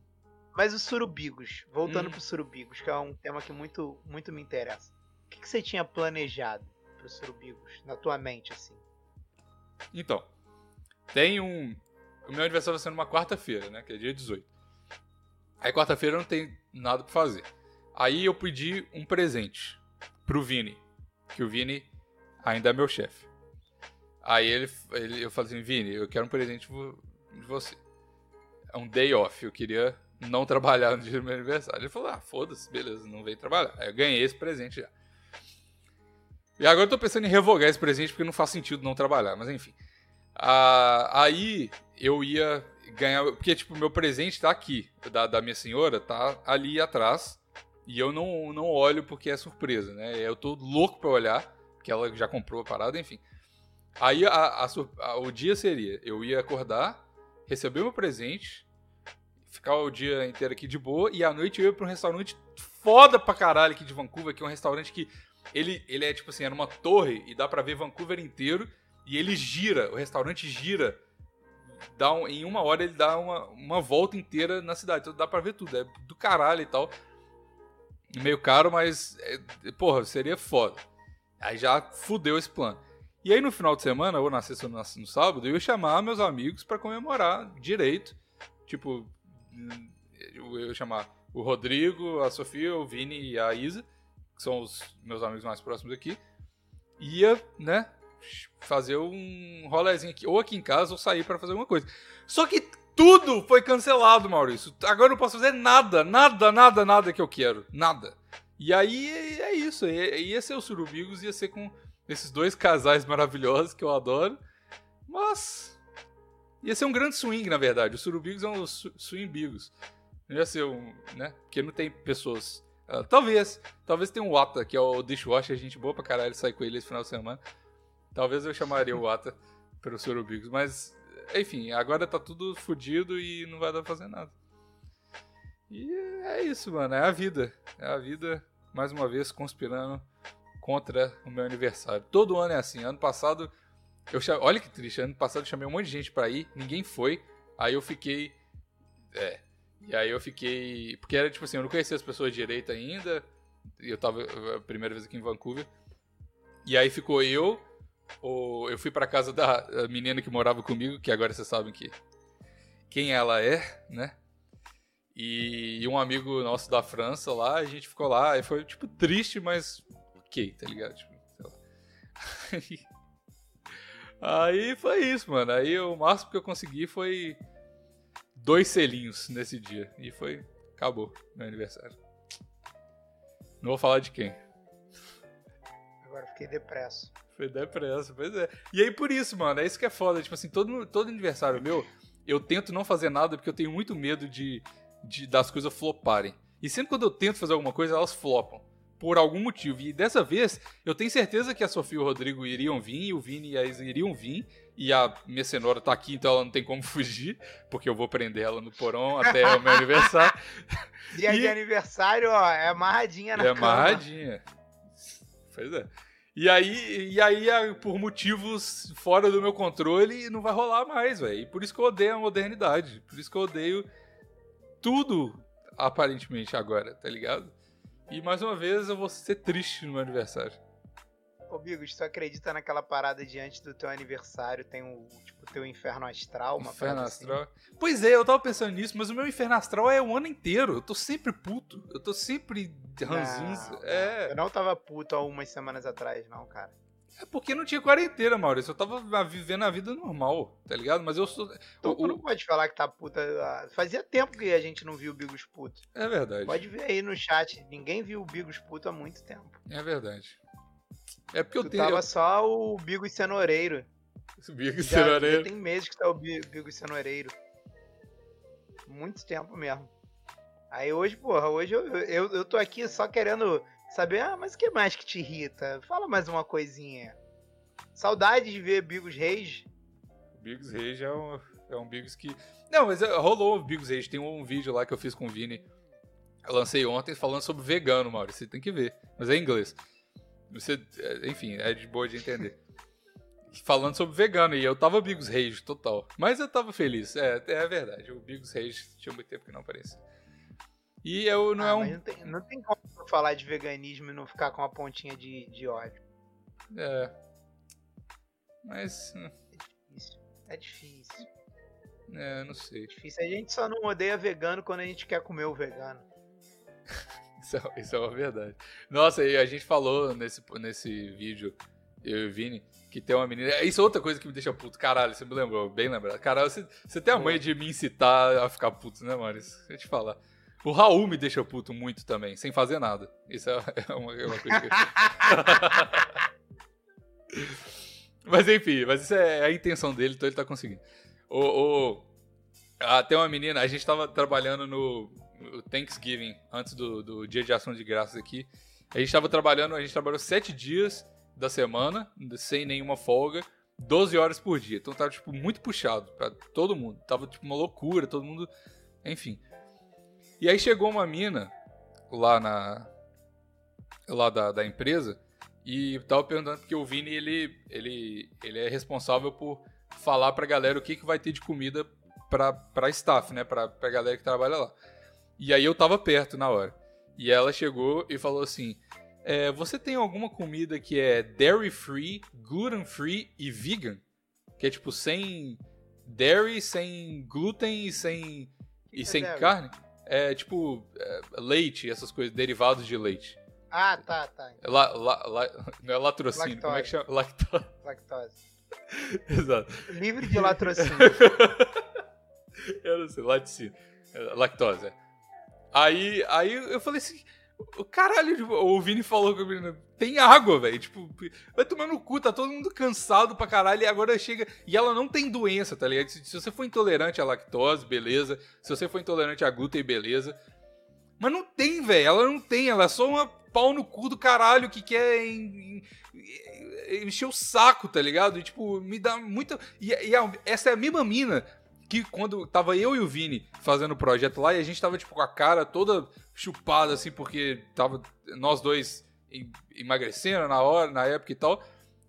Mas os surubigos. Voltando hum. pros surubigos, que é um tema que muito, muito me interessa. O que, que você tinha planejado pros surubigos? Na tua mente, assim? Então. Tem um o meu aniversário vai ser numa quarta-feira, né? Que é dia 18. Aí quarta-feira eu não tenho nada pra fazer. Aí eu pedi um presente pro Vini. Que o Vini ainda é meu chefe. Aí ele, ele, eu falei assim, Vini, eu quero um presente de você. É um day off. Eu queria não trabalhar no dia do meu aniversário. Ele falou, ah, foda-se, beleza, não veio trabalhar. Aí eu ganhei esse presente já. E agora eu tô pensando em revogar esse presente porque não faz sentido não trabalhar, mas enfim. Ah, aí eu ia ganhar. Porque, tipo, meu presente tá aqui, da, da minha senhora, tá ali atrás. E eu não, não olho porque é surpresa, né? Eu tô louco pra olhar, porque ela já comprou a parada, enfim. Aí a, a, a, o dia seria: eu ia acordar, receber meu presente, ficar o dia inteiro aqui de boa, e à noite eu ia pra um restaurante foda pra caralho aqui de Vancouver, que é um restaurante que ele, ele é tipo assim, é numa torre e dá pra ver Vancouver inteiro. E ele gira, o restaurante gira. Dá um, em uma hora ele dá uma, uma volta inteira na cidade. Então dá pra ver tudo. É do caralho e tal. Meio caro, mas. É, porra, seria foda. Aí já fudeu esse plano. E aí no final de semana, ou na sexta ou no sábado, eu ia chamar meus amigos para comemorar direito. Tipo, eu ia chamar o Rodrigo, a Sofia, o Vini e a Isa, que são os meus amigos mais próximos aqui. Ia, né, fazer um rolezinho aqui, ou aqui em casa, ou sair para fazer alguma coisa. Só que tudo foi cancelado, Maurício. Agora eu não posso fazer nada, nada, nada, nada que eu quero. Nada. E aí é isso. Ia ser o Surubigos, ia ser com esses dois casais maravilhosos que eu adoro. Mas. Ia ser um grande swing, na verdade. Os Surubigos são os swingbigos. Ia ser um. né? Porque não tem pessoas. Uh, talvez. Talvez tenha um Wata, que é o dishwasher, gente boa pra caralho, sair com ele esse final de semana. Talvez eu chamaria o Ata pelos Surubigos, mas enfim, agora tá tudo fodido e não vai dar pra fazer nada. E é isso, mano, é a vida. É a vida, mais uma vez, conspirando contra o meu aniversário. Todo ano é assim. Ano passado, eu cham... olha que triste, ano passado eu chamei um monte de gente pra ir, ninguém foi. Aí eu fiquei. É. E aí eu fiquei. Porque era tipo assim, eu não conhecia as pessoas direito ainda. Eu tava a primeira vez aqui em Vancouver. E aí ficou eu, o, eu fui para casa da menina que morava comigo, que agora vocês sabem que quem ela é, né? E, um amigo nosso da França lá, a gente ficou lá, e foi tipo triste, mas ok, tá ligado? Tipo, Aí foi isso, mano. Aí o máximo que eu consegui foi dois selinhos nesse dia. E foi. Acabou meu aniversário. Não vou falar de quem. Agora fiquei depresso. Foi depressa, pois é. E aí por isso, mano, é isso que é foda. Tipo assim, todo, todo aniversário meu, eu tento não fazer nada porque eu tenho muito medo de, de das coisas floparem. E sempre quando eu tento fazer alguma coisa, elas flopam. Por algum motivo. E dessa vez, eu tenho certeza que a Sofia e o Rodrigo iriam vir, e o Vini e a Isa iriam vir. E a minha cenoura tá aqui, então ela não tem como fugir, porque eu vou prender ela no porão até o meu aniversário. Dia e... de aniversário, ó, é amarradinha na É cama. amarradinha. Pois é. E aí, e aí, por motivos fora do meu controle, não vai rolar mais, velho. E por isso que eu odeio a modernidade. Por isso que eu odeio tudo, aparentemente, agora, tá ligado? E mais uma vez eu vou ser triste no meu aniversário. Ô, Bigos, tu acredita naquela parada de antes do teu aniversário tem o, tipo, teu inferno astral? Uma inferno assim? astral? Assim? Pois é, eu tava pensando nisso, mas o meu inferno astral é o ano inteiro. Eu tô sempre puto. Eu tô sempre ranzinho. É. Eu não tava puto há umas semanas atrás, não, cara. É porque não tinha quarentena, Maurício. Eu tava vivendo a vida normal, tá ligado? Mas eu sou. Então, o, não pode falar que tá puta. Ah, fazia tempo que a gente não viu o Bigos puto. É verdade. Pode ver aí no chat. Ninguém viu o Bigos puto há muito tempo. É verdade. É porque tu eu tenho. Tava só o Bigos Cenoureiro. Bigos Cenoureiro. Já tem meses que tá o Bigos Cenoureiro. Muito tempo mesmo. Aí hoje, porra, hoje eu, eu, eu tô aqui só querendo saber, ah, mas o que mais que te irrita? Fala mais uma coisinha. Saudade de ver Bigos Reis. Bigos Reis é um, é um Bigos que. Não, mas eh, rolou o Bigos Reis. Tem um vídeo lá que eu fiz com o Vini. Eu lancei ontem falando sobre vegano, Maurício. Você tem que ver. Mas é em inglês. Você, eh, enfim, é de boa de entender. falando sobre vegano, e eu tava Bigos Reis total. Mas eu tava feliz. É, é verdade. O Bigos Reis tinha muito tempo que não aparecia. E eu não ah, é um. Não tem, não tem como falar de veganismo e não ficar com uma pontinha de, de ódio. É. Mas. Hum. É difícil. É difícil. É, não sei. É difícil. A gente só não odeia vegano quando a gente quer comer o vegano. isso, é, isso é uma verdade. Nossa, e a gente falou nesse, nesse vídeo, eu e o Vini, que tem uma menina. Isso é outra coisa que me deixa puto. Caralho, você me lembrou, bem lembrado. Caralho, você, você tem a mãe de me incitar a ficar puto, né, mano? Deixa eu te falar. O Raul me deixa puto muito também, sem fazer nada. Isso é, é uma, é uma coisa que. mas enfim, mas isso é a intenção dele, então ele tá conseguindo. O, o, tem uma menina, a gente tava trabalhando no, Thanksgiving, antes do, do Dia de Ação de Graças aqui. A gente tava trabalhando, a gente trabalhou sete dias da semana, sem nenhuma folga, 12 horas por dia. Então tava, tipo, muito puxado pra todo mundo. Tava, tipo, uma loucura, todo mundo. Enfim. E aí chegou uma mina lá na lá da, da empresa e tava perguntando porque o Vini ele, ele, ele é responsável por falar pra galera o que, que vai ter de comida pra, pra staff, né? Pra, pra galera que trabalha lá. E aí eu tava perto na hora. E ela chegou e falou assim: é, Você tem alguma comida que é dairy free, gluten free e vegan? Que é tipo sem dairy, sem glúten e sem, e é sem dairy? É tipo é, leite, essas coisas, derivados de leite. Ah, tá, tá. La, la, la, não é latrocínio, Lactose. como é que chama? Lactose. Lactose. Exato. Livre de latrocínio. eu não sei, laticínio. É, lactose, é. Aí, aí eu falei assim, o caralho, tipo, o Vini falou comigo, tem água, velho. Tipo, vai tomar no cu, tá todo mundo cansado pra caralho. E agora chega. E ela não tem doença, tá ligado? Se, se você for intolerante à lactose, beleza. Se você for intolerante a glúten, beleza. Mas não tem, velho. Ela não tem. Ela é só uma pau no cu do caralho que quer em, em, encher o saco, tá ligado? E, tipo, me dá muita. E, e a, essa é a mesma mina que quando tava eu e o Vini fazendo o projeto lá e a gente tava, tipo, com a cara toda chupada, assim, porque tava nós dois emagrecendo na hora, na época e tal.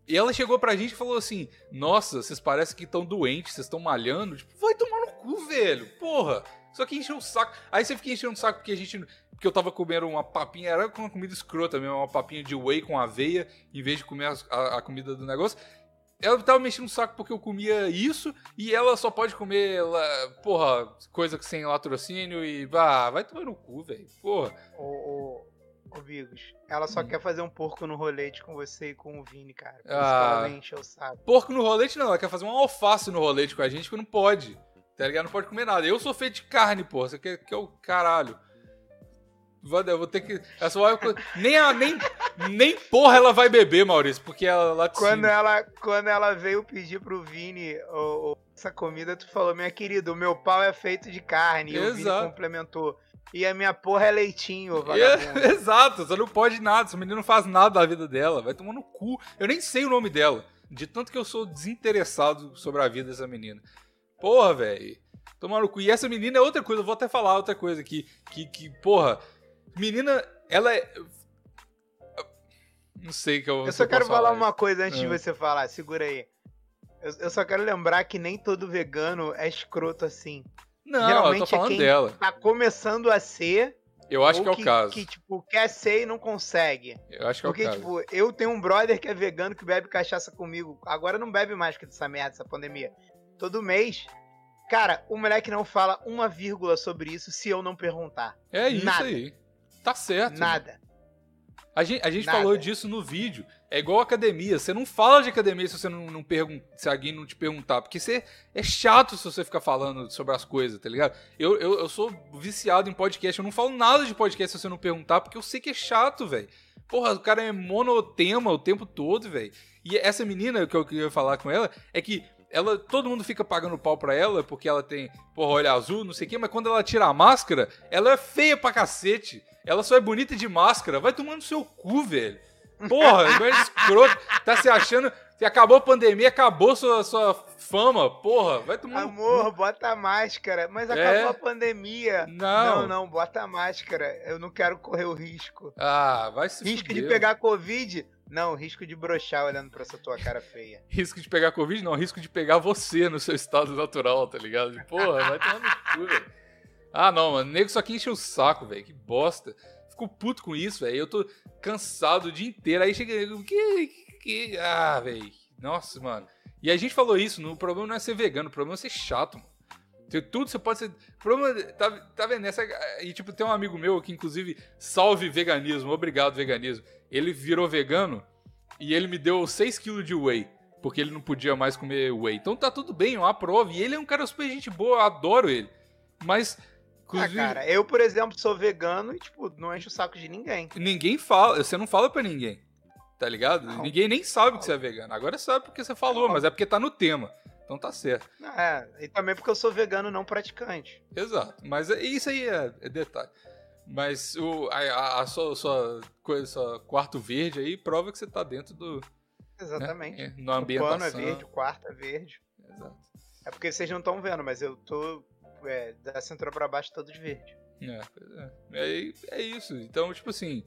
E ela chegou pra gente e falou assim: Nossa, vocês parecem que estão doentes, vocês estão malhando. Tipo, vai tomar no cu, velho. Porra. Só que encheu o saco. Aí você fica enchendo o saco porque a gente. Porque eu tava comendo uma papinha, era uma comida escrota mesmo, uma papinha de whey com aveia, em vez de comer a, a, a comida do negócio. Ela tava mexendo o saco porque eu comia isso e ela só pode comer, porra, coisa sem latrocínio e. Ah, vai tomar no cu, velho. Porra. O, Ô, Vigos, ela só hum. quer fazer um porco no rolete com você e com o Vini, cara. Ah, isso o saco. Porco no rolete não, ela quer fazer um alface no rolete com a gente que não pode. Tá ligado? Não pode comer nada. Eu sou feito de carne, porra. Você quer que é o caralho. Eu vou ter que. Essa hora nem, a, nem, nem porra ela vai beber, Maurício, porque ela lá quando ela Quando ela veio pedir pro Vini oh, oh, essa comida, tu falou, minha querida, o meu pau é feito de carne. Exato. E o Vini complementou. E a minha porra é leitinho, é, Exato, você não pode nada, essa menina não faz nada da vida dela, vai tomar no cu. Eu nem sei o nome dela, de tanto que eu sou desinteressado sobre a vida dessa menina. Porra, velho. Tomar no cu. E essa menina é outra coisa, eu vou até falar outra coisa aqui. Que, que porra, menina, ela é. Não sei que eu. Eu só quero falar, uma coisa antes de é. você falar, segura aí. Eu, eu, só quero lembrar que nem todo vegano é escroto assim. Não, Geralmente eu tô falando é quem dela. Tá começando a ser Eu acho que é o caso. Que, tipo, quer ser e não consegue. Eu acho que é Porque, o caso. Porque, tipo, eu tenho um brother que é vegano que bebe cachaça comigo. Agora não bebe mais que dessa merda, dessa pandemia. Todo mês. Cara, o moleque não fala uma vírgula sobre isso se eu não perguntar. É isso Nada. aí. Tá certo. Nada. Mano. A gente, a gente Nada. falou disso no vídeo. É igual academia. Você não fala de academia se você não, não pergunta, se alguém não te perguntar. Porque você é chato se você ficar falando sobre as coisas, tá ligado? Eu, eu, eu sou viciado em podcast. Eu não falo nada de podcast se você não perguntar, porque eu sei que é chato, velho. Porra, o cara é monotema o tempo todo, velho. E essa menina que eu queria falar com ela é que ela, todo mundo fica pagando pau pra ela porque ela tem, porra, olho azul, não sei o quê, mas quando ela tira a máscara, ela é feia pra cacete. Ela só é bonita de máscara. Vai tomando seu cu, velho. Porra, é escroto. Tá se achando que acabou a pandemia, acabou sua, sua fama. Porra, vai tomar Amor, bota a máscara. Mas acabou é? a pandemia. Não. Não, não, bota a máscara. Eu não quero correr o risco. Ah, vai se Risco fuder. de pegar Covid? Não, risco de brochar olhando pra essa tua cara feia. risco de pegar Covid? Não, risco de pegar você no seu estado natural, tá ligado? Porra, vai tomar no cu, velho. Ah, não, mano. O nego só que enche o saco, velho. Que bosta. Fico puto com isso, velho. Eu tô cansado o dia inteiro. Aí chega. Que. que ah, velho. Nossa, mano. E a gente falou isso. O problema não é ser vegano, o problema é ser chato, mano. Tudo você pode ser. O problema. Tá, tá vendo? Essa, e, tipo, tem um amigo meu que, inclusive, salve veganismo. Obrigado, veganismo. Ele virou vegano e ele me deu 6kg de whey. Porque ele não podia mais comer whey. Então tá tudo bem, eu aprovo. E ele é um cara super gente boa, eu adoro ele. Mas Inclusive, ah, cara, eu, por exemplo, sou vegano e, tipo, não encho o saco de ninguém. Ninguém fala, você não fala pra ninguém. Tá ligado? Não. Ninguém nem sabe não. que você é vegano. Agora sabe porque você falou, não. mas é porque tá no tema. Então tá certo. É, e também porque eu sou vegano não praticante. Exato. Mas isso aí é, é detalhe. Mas o, a, a sua, sua, coisa, sua quarto verde aí prova que você tá dentro do. Exatamente. Né? No ambientação. O pano é verde, o quarto é verde. Exato. É porque vocês não estão vendo, mas eu tô é, da cintura pra baixo todo de verde. É, é, é, isso. Então, tipo assim,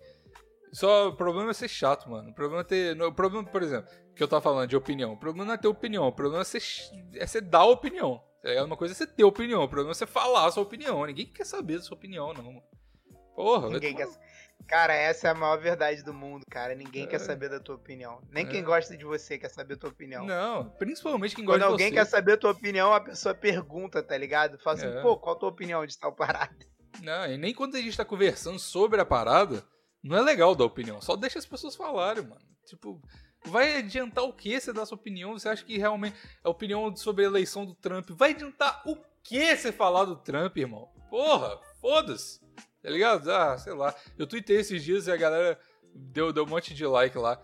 só o problema é ser chato, mano. O problema é ter. O problema, por exemplo, que eu tava falando de opinião. O problema não é ter opinião, o problema é ser, é ser dar opinião. É uma coisa é você ter opinião, o problema é você falar a sua opinião. Ninguém quer saber da sua opinião, não. Porra, Ninguém quer... Cara, essa é a maior verdade do mundo, cara. Ninguém é. quer saber da tua opinião. Nem é. quem gosta de você quer saber da tua opinião. Não, principalmente quem gosta Quando alguém de quer saber a tua opinião, a pessoa pergunta, tá ligado? Fala assim, é. pô, qual a tua opinião de tal parada? Não, e nem quando a gente tá conversando sobre a parada, não é legal dar opinião. Só deixa as pessoas falarem, mano. Tipo, vai adiantar o que você dar sua opinião? Você acha que realmente a opinião sobre a eleição do Trump vai adiantar o que você falar do Trump, irmão? Porra, foda-se. Tá ligado? Ah, sei lá. Eu tuitei esses dias e a galera deu, deu um monte de like lá.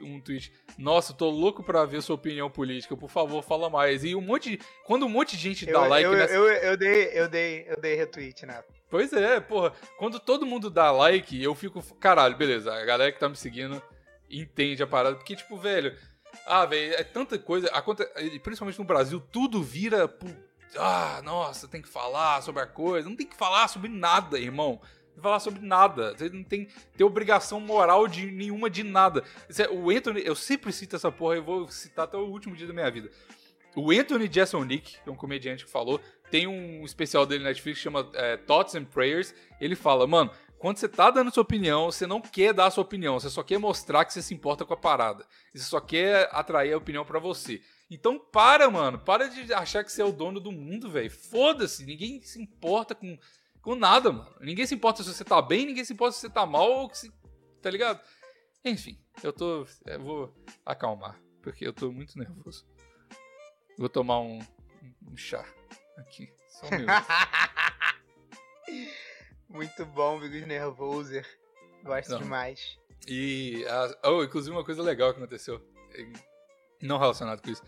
Um tweet. Nossa, tô louco pra ver sua opinião política. Por favor, fala mais. E um monte de. Quando um monte de gente dá eu, like eu, nessa. Eu, eu, dei, eu, dei, eu dei retweet, né? Pois é, porra. Quando todo mundo dá like, eu fico. Caralho, beleza. A galera que tá me seguindo entende a parada. Porque, tipo, velho. Ah, velho, é tanta coisa. Principalmente no Brasil, tudo vira ah, nossa, tem que falar sobre a coisa. Não tem que falar sobre nada, irmão. Que falar sobre nada. Você não tem ter obrigação moral de nenhuma de nada. O Anthony, eu sempre cito essa porra, eu vou citar até o último dia da minha vida. O Anthony Jeselnik, que é um comediante que falou, tem um especial dele na Netflix que chama é, Thoughts and Prayers. Ele fala, mano, quando você tá dando sua opinião, você não quer dar sua opinião, você só quer mostrar que você se importa com a parada. Você só quer atrair a opinião para você. Então para, mano. Para de achar que você é o dono do mundo, velho. Foda-se. Ninguém se importa com, com nada, mano. Ninguém se importa se você tá bem, ninguém se importa se você tá mal ou se. Tá ligado? Enfim, eu tô. Eu vou acalmar. Porque eu tô muito nervoso. Vou tomar um, um chá aqui. Só um muito bom, Bigos Nervoser. Gosto Não. demais. E. A, oh, inclusive, uma coisa legal que aconteceu não relacionado com isso.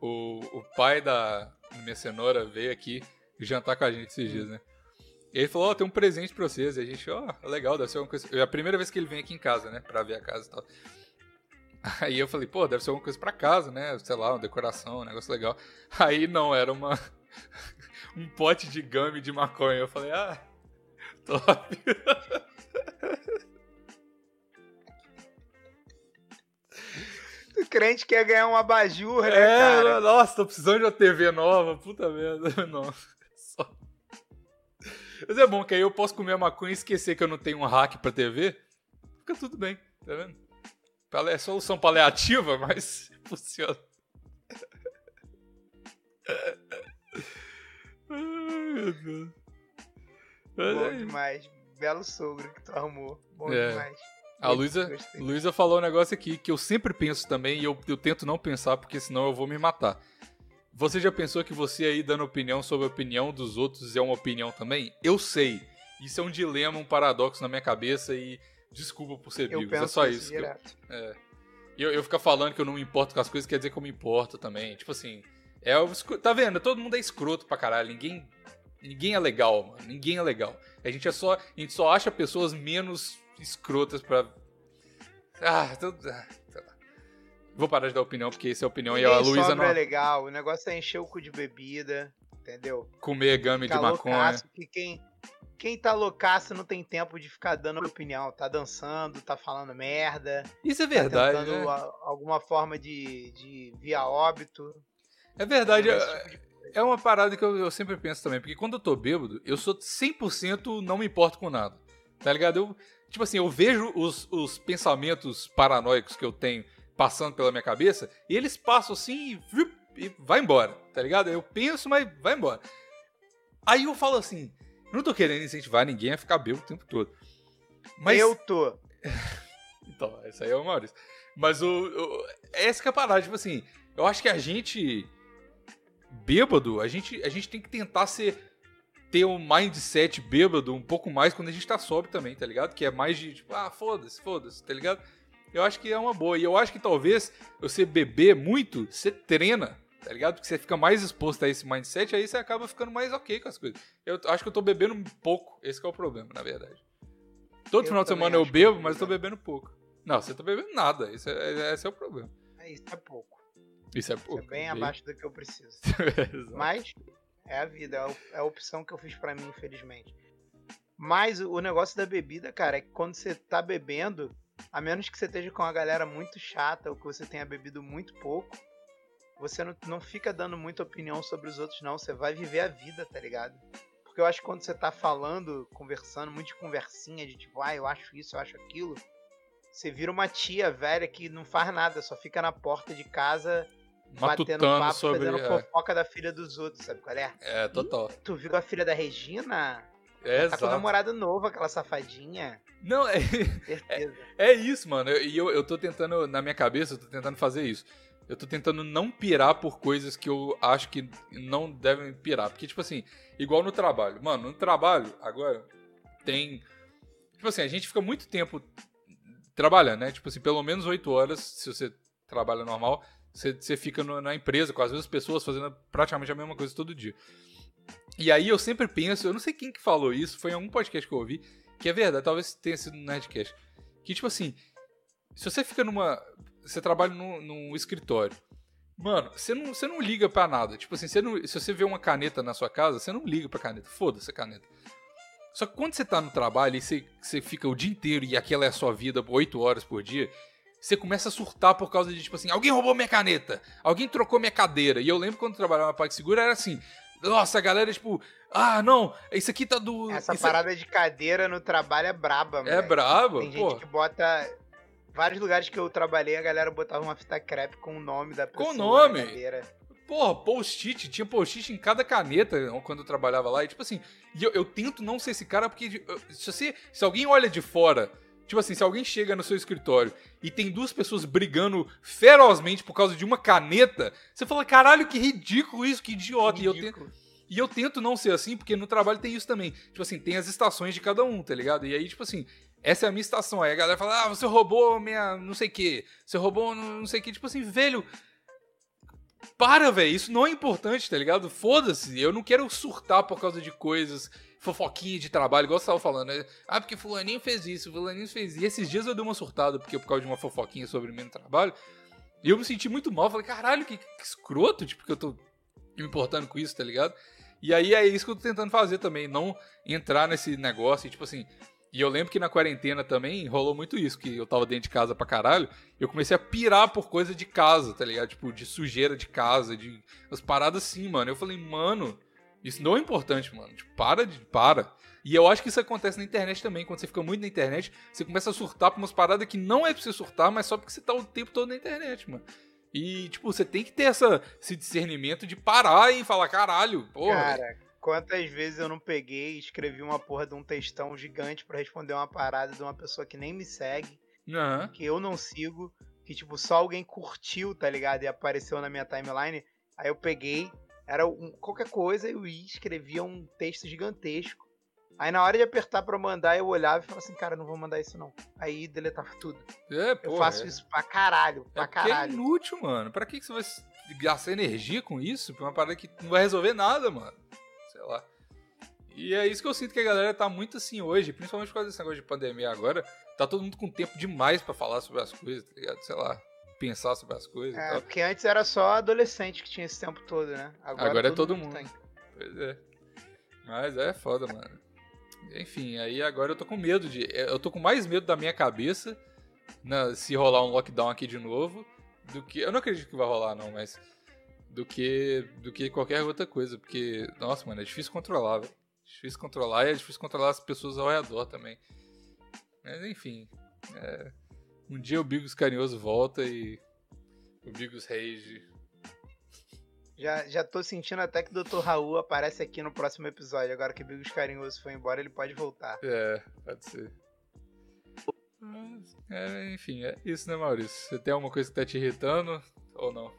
O, o pai da minha cenoura veio aqui jantar com a gente esses dias, né? Ele falou, ó, oh, tem um presente pra vocês. E a gente, ó, oh, legal, deve ser alguma coisa. É a primeira vez que ele vem aqui em casa, né? Pra ver a casa e tal. Aí eu falei, pô, deve ser alguma coisa pra casa, né? Sei lá, uma decoração, um negócio legal. Aí não, era uma. um pote de gummy de maconha. Eu falei, ah, top. O crente quer ganhar um abajur, né, é, cara? Nossa, tô precisando de uma TV nova. Puta merda. Nossa. Só... Mas é bom que aí eu posso comer a maconha e esquecer que eu não tenho um hack pra TV. Fica tudo bem, tá vendo? É solução paliativa, mas funciona. Ai, meu Deus. Bom é demais. Belo sogro que tu arrumou. Bom é. demais. A Luísa, Luísa falou um negócio aqui que eu sempre penso também e eu, eu tento não pensar porque senão eu vou me matar. Você já pensou que você aí dando opinião sobre a opinião dos outros é uma opinião também? Eu sei. Isso é um dilema, um paradoxo na minha cabeça e desculpa por ser bigos. É só isso. Eu, é. eu, eu ficar falando que eu não me importo com as coisas quer dizer que eu me importo também. Tipo assim, é, tá vendo? Todo mundo é escroto pra caralho. Ninguém, ninguém é legal, mano. Ninguém é legal. A gente é só, a gente só acha pessoas menos escrotas pra. Ah, tudo. Ah, Vou parar de dar opinião, porque essa é a opinião e a Luísa não. é legal, o negócio é encher o cu de bebida, entendeu? Comer game de maconha. que quem, quem tá loucaço não tem tempo de ficar dando opinião. Tá dançando, tá falando merda. Isso é tá verdade. Tá tentando né? alguma forma de, de via óbito. É verdade. É, é uma parada que eu, eu, sempre penso também. Porque quando eu tô bêbado, eu sou 100% não me importo com nada. Tá ligado? Eu, tipo assim, eu vejo os, os pensamentos paranoicos que eu tenho passando pela minha cabeça, e eles passam assim e, e vai embora, tá ligado? Eu penso, mas vai embora. Aí eu falo assim, não tô querendo incentivar ninguém a ficar bêbado o tempo todo. Mas... Eu tô. então, essa aí é o Maurício. Mas o, o, essa que é a parada, tipo assim, eu acho que a gente bêbado, a gente, a gente tem que tentar ser ter um mindset bêbado um pouco mais quando a gente tá sóbrio também, tá ligado? Que é mais de tipo, ah, foda-se, foda-se, tá ligado? eu acho que é uma boa. E eu acho que talvez você beber muito, você treina, tá ligado? Porque você fica mais exposto a esse mindset, aí você acaba ficando mais ok com as coisas. Eu acho que eu tô bebendo pouco, esse é o problema, na verdade. Todo eu final de semana eu bebo, mas eu tô bebendo pouco. Não, você tá bebendo nada, esse é, esse é o problema. É, isso é pouco. Isso é pouco. Isso é bem abaixo do que eu preciso. mas é a vida, é, é a opção que eu fiz para mim, infelizmente. Mas o negócio da bebida, cara, é que quando você tá bebendo, a menos que você esteja com uma galera muito chata ou que você tenha bebido muito pouco, você não, não fica dando muita opinião sobre os outros, não. Você vai viver a vida, tá ligado? Porque eu acho que quando você tá falando, conversando, muito de conversinha, de tipo, ah, eu acho isso, eu acho aquilo, você vira uma tia velha que não faz nada, só fica na porta de casa Matutando batendo papo, sobre... fazendo é. fofoca da filha dos outros, sabe qual é? É, total. Ih, tu viu a filha da Regina? É, tá com namorado novo, aquela safadinha. Não, é, é, é, isso, mano. E eu, eu tô tentando, na minha cabeça, eu tô tentando fazer isso. Eu tô tentando não pirar por coisas que eu acho que não devem pirar. Porque, tipo assim, igual no trabalho. Mano, no trabalho, agora, tem. Tipo assim, a gente fica muito tempo trabalhando, né? Tipo assim, pelo menos 8 horas, se você trabalha normal, você, você fica no, na empresa com as mesmas pessoas fazendo praticamente a mesma coisa todo dia. E aí eu sempre penso, eu não sei quem que falou isso, foi em algum podcast que eu ouvi, que é verdade, talvez tenha sido no Nerdcast. Que tipo assim, se você fica numa. Você trabalha num, num escritório. Mano, você não, você não liga para nada. Tipo assim, você não, se você vê uma caneta na sua casa, você não liga pra caneta. Foda-se a caneta. Só que quando você tá no trabalho e você, você fica o dia inteiro e aquela é a sua vida 8 horas por dia, você começa a surtar por causa de, tipo assim, alguém roubou minha caneta, alguém trocou minha cadeira. E eu lembro quando eu trabalhava na PagSeguro, era assim, nossa, a galera, tipo, ah, não, isso aqui tá do. Essa parada de cadeira no trabalho é braba, mano. É braba? Tem pô. gente que bota. Vários lugares que eu trabalhei, a galera botava uma fita crepe com o nome da pessoa. Com o nome? Porra, post-it, tinha post-it em cada caneta quando eu trabalhava lá. E tipo assim, eu, eu tento não ser esse cara, porque se, você, se alguém olha de fora Tipo assim, se alguém chega no seu escritório e tem duas pessoas brigando ferozmente por causa de uma caneta, você fala, caralho, que ridículo isso, que idiota. Que e, eu tento, e eu tento não ser assim, porque no trabalho tem isso também. Tipo assim, tem as estações de cada um, tá ligado? E aí, tipo assim, essa é a minha estação. Aí a galera fala, ah, você roubou minha não sei o que, você roubou não sei o que. Tipo assim, velho, para, velho, isso não é importante, tá ligado? Foda-se, eu não quero surtar por causa de coisas fofoquinha de trabalho, igual você tava falando, né? Ah, porque fulaninho fez isso, fulaninho fez isso. E esses dias eu dei uma surtada porque por causa de uma fofoquinha sobre mim no trabalho. E eu me senti muito mal. Falei, caralho, que, que escroto, tipo, que eu tô me importando com isso, tá ligado? E aí é isso que eu tô tentando fazer também, não entrar nesse negócio e, tipo assim. E eu lembro que na quarentena também rolou muito isso, que eu tava dentro de casa pra caralho. Eu comecei a pirar por coisa de casa, tá ligado? Tipo, de sujeira de casa, de as paradas assim, mano. Eu falei, mano, Isso não é importante, mano. Tipo, para de. Para. E eu acho que isso acontece na internet também. Quando você fica muito na internet, você começa a surtar por umas paradas que não é pra você surtar, mas só porque você tá o tempo todo na internet, mano. E, tipo, você tem que ter essa, esse discernimento de parar e falar, caralho, porra. Cara, quantas vezes eu não peguei e escrevi uma porra de um textão gigante para responder uma parada de uma pessoa que nem me segue, uhum. que eu não sigo, que, tipo, só alguém curtiu, tá ligado? E apareceu na minha timeline. Aí eu peguei, era um, qualquer coisa, eu ia escrevia um texto gigantesco. Aí na hora de apertar para mandar, eu olhava e falava assim, cara, não vou mandar isso não. Aí deletava tudo. É, eu faço é. isso pra caralho, pra é, é caralho. É inútil, mano. Pra que, que você vai gastar energia com isso? Pra uma parada que não vai resolver nada, mano. Sei lá. E é isso que eu sinto que a galera tá muito assim hoje, principalmente por causa desse negócio de pandemia agora. Tá todo mundo com tempo demais para falar sobre as coisas, tá ligado? Sei lá, pensar sobre as coisas. É, porque antes era só adolescente que tinha esse tempo todo, né? Agora, agora é todo mundo. mundo. Pois é. Mas é foda, mano. Enfim, aí agora eu tô com medo de. Eu tô com mais medo da minha cabeça né, se rolar um lockdown aqui de novo. Do que. Eu não acredito que vai rolar, não, mas. Do que. Do que qualquer outra coisa. Porque, nossa, mano, é difícil controlar, velho. Difícil controlar e é difícil controlar as pessoas ao redor também. Mas enfim. É, um dia o Bigos Carinhoso volta e. O Bigos Rage já, já tô sentindo até que o Dr. Raul aparece aqui no próximo episódio. Agora que o Bigos Carinhoso foi embora, ele pode voltar. É, pode ser. É, enfim, é isso, né, Maurício? Você tem alguma coisa que tá te irritando ou não?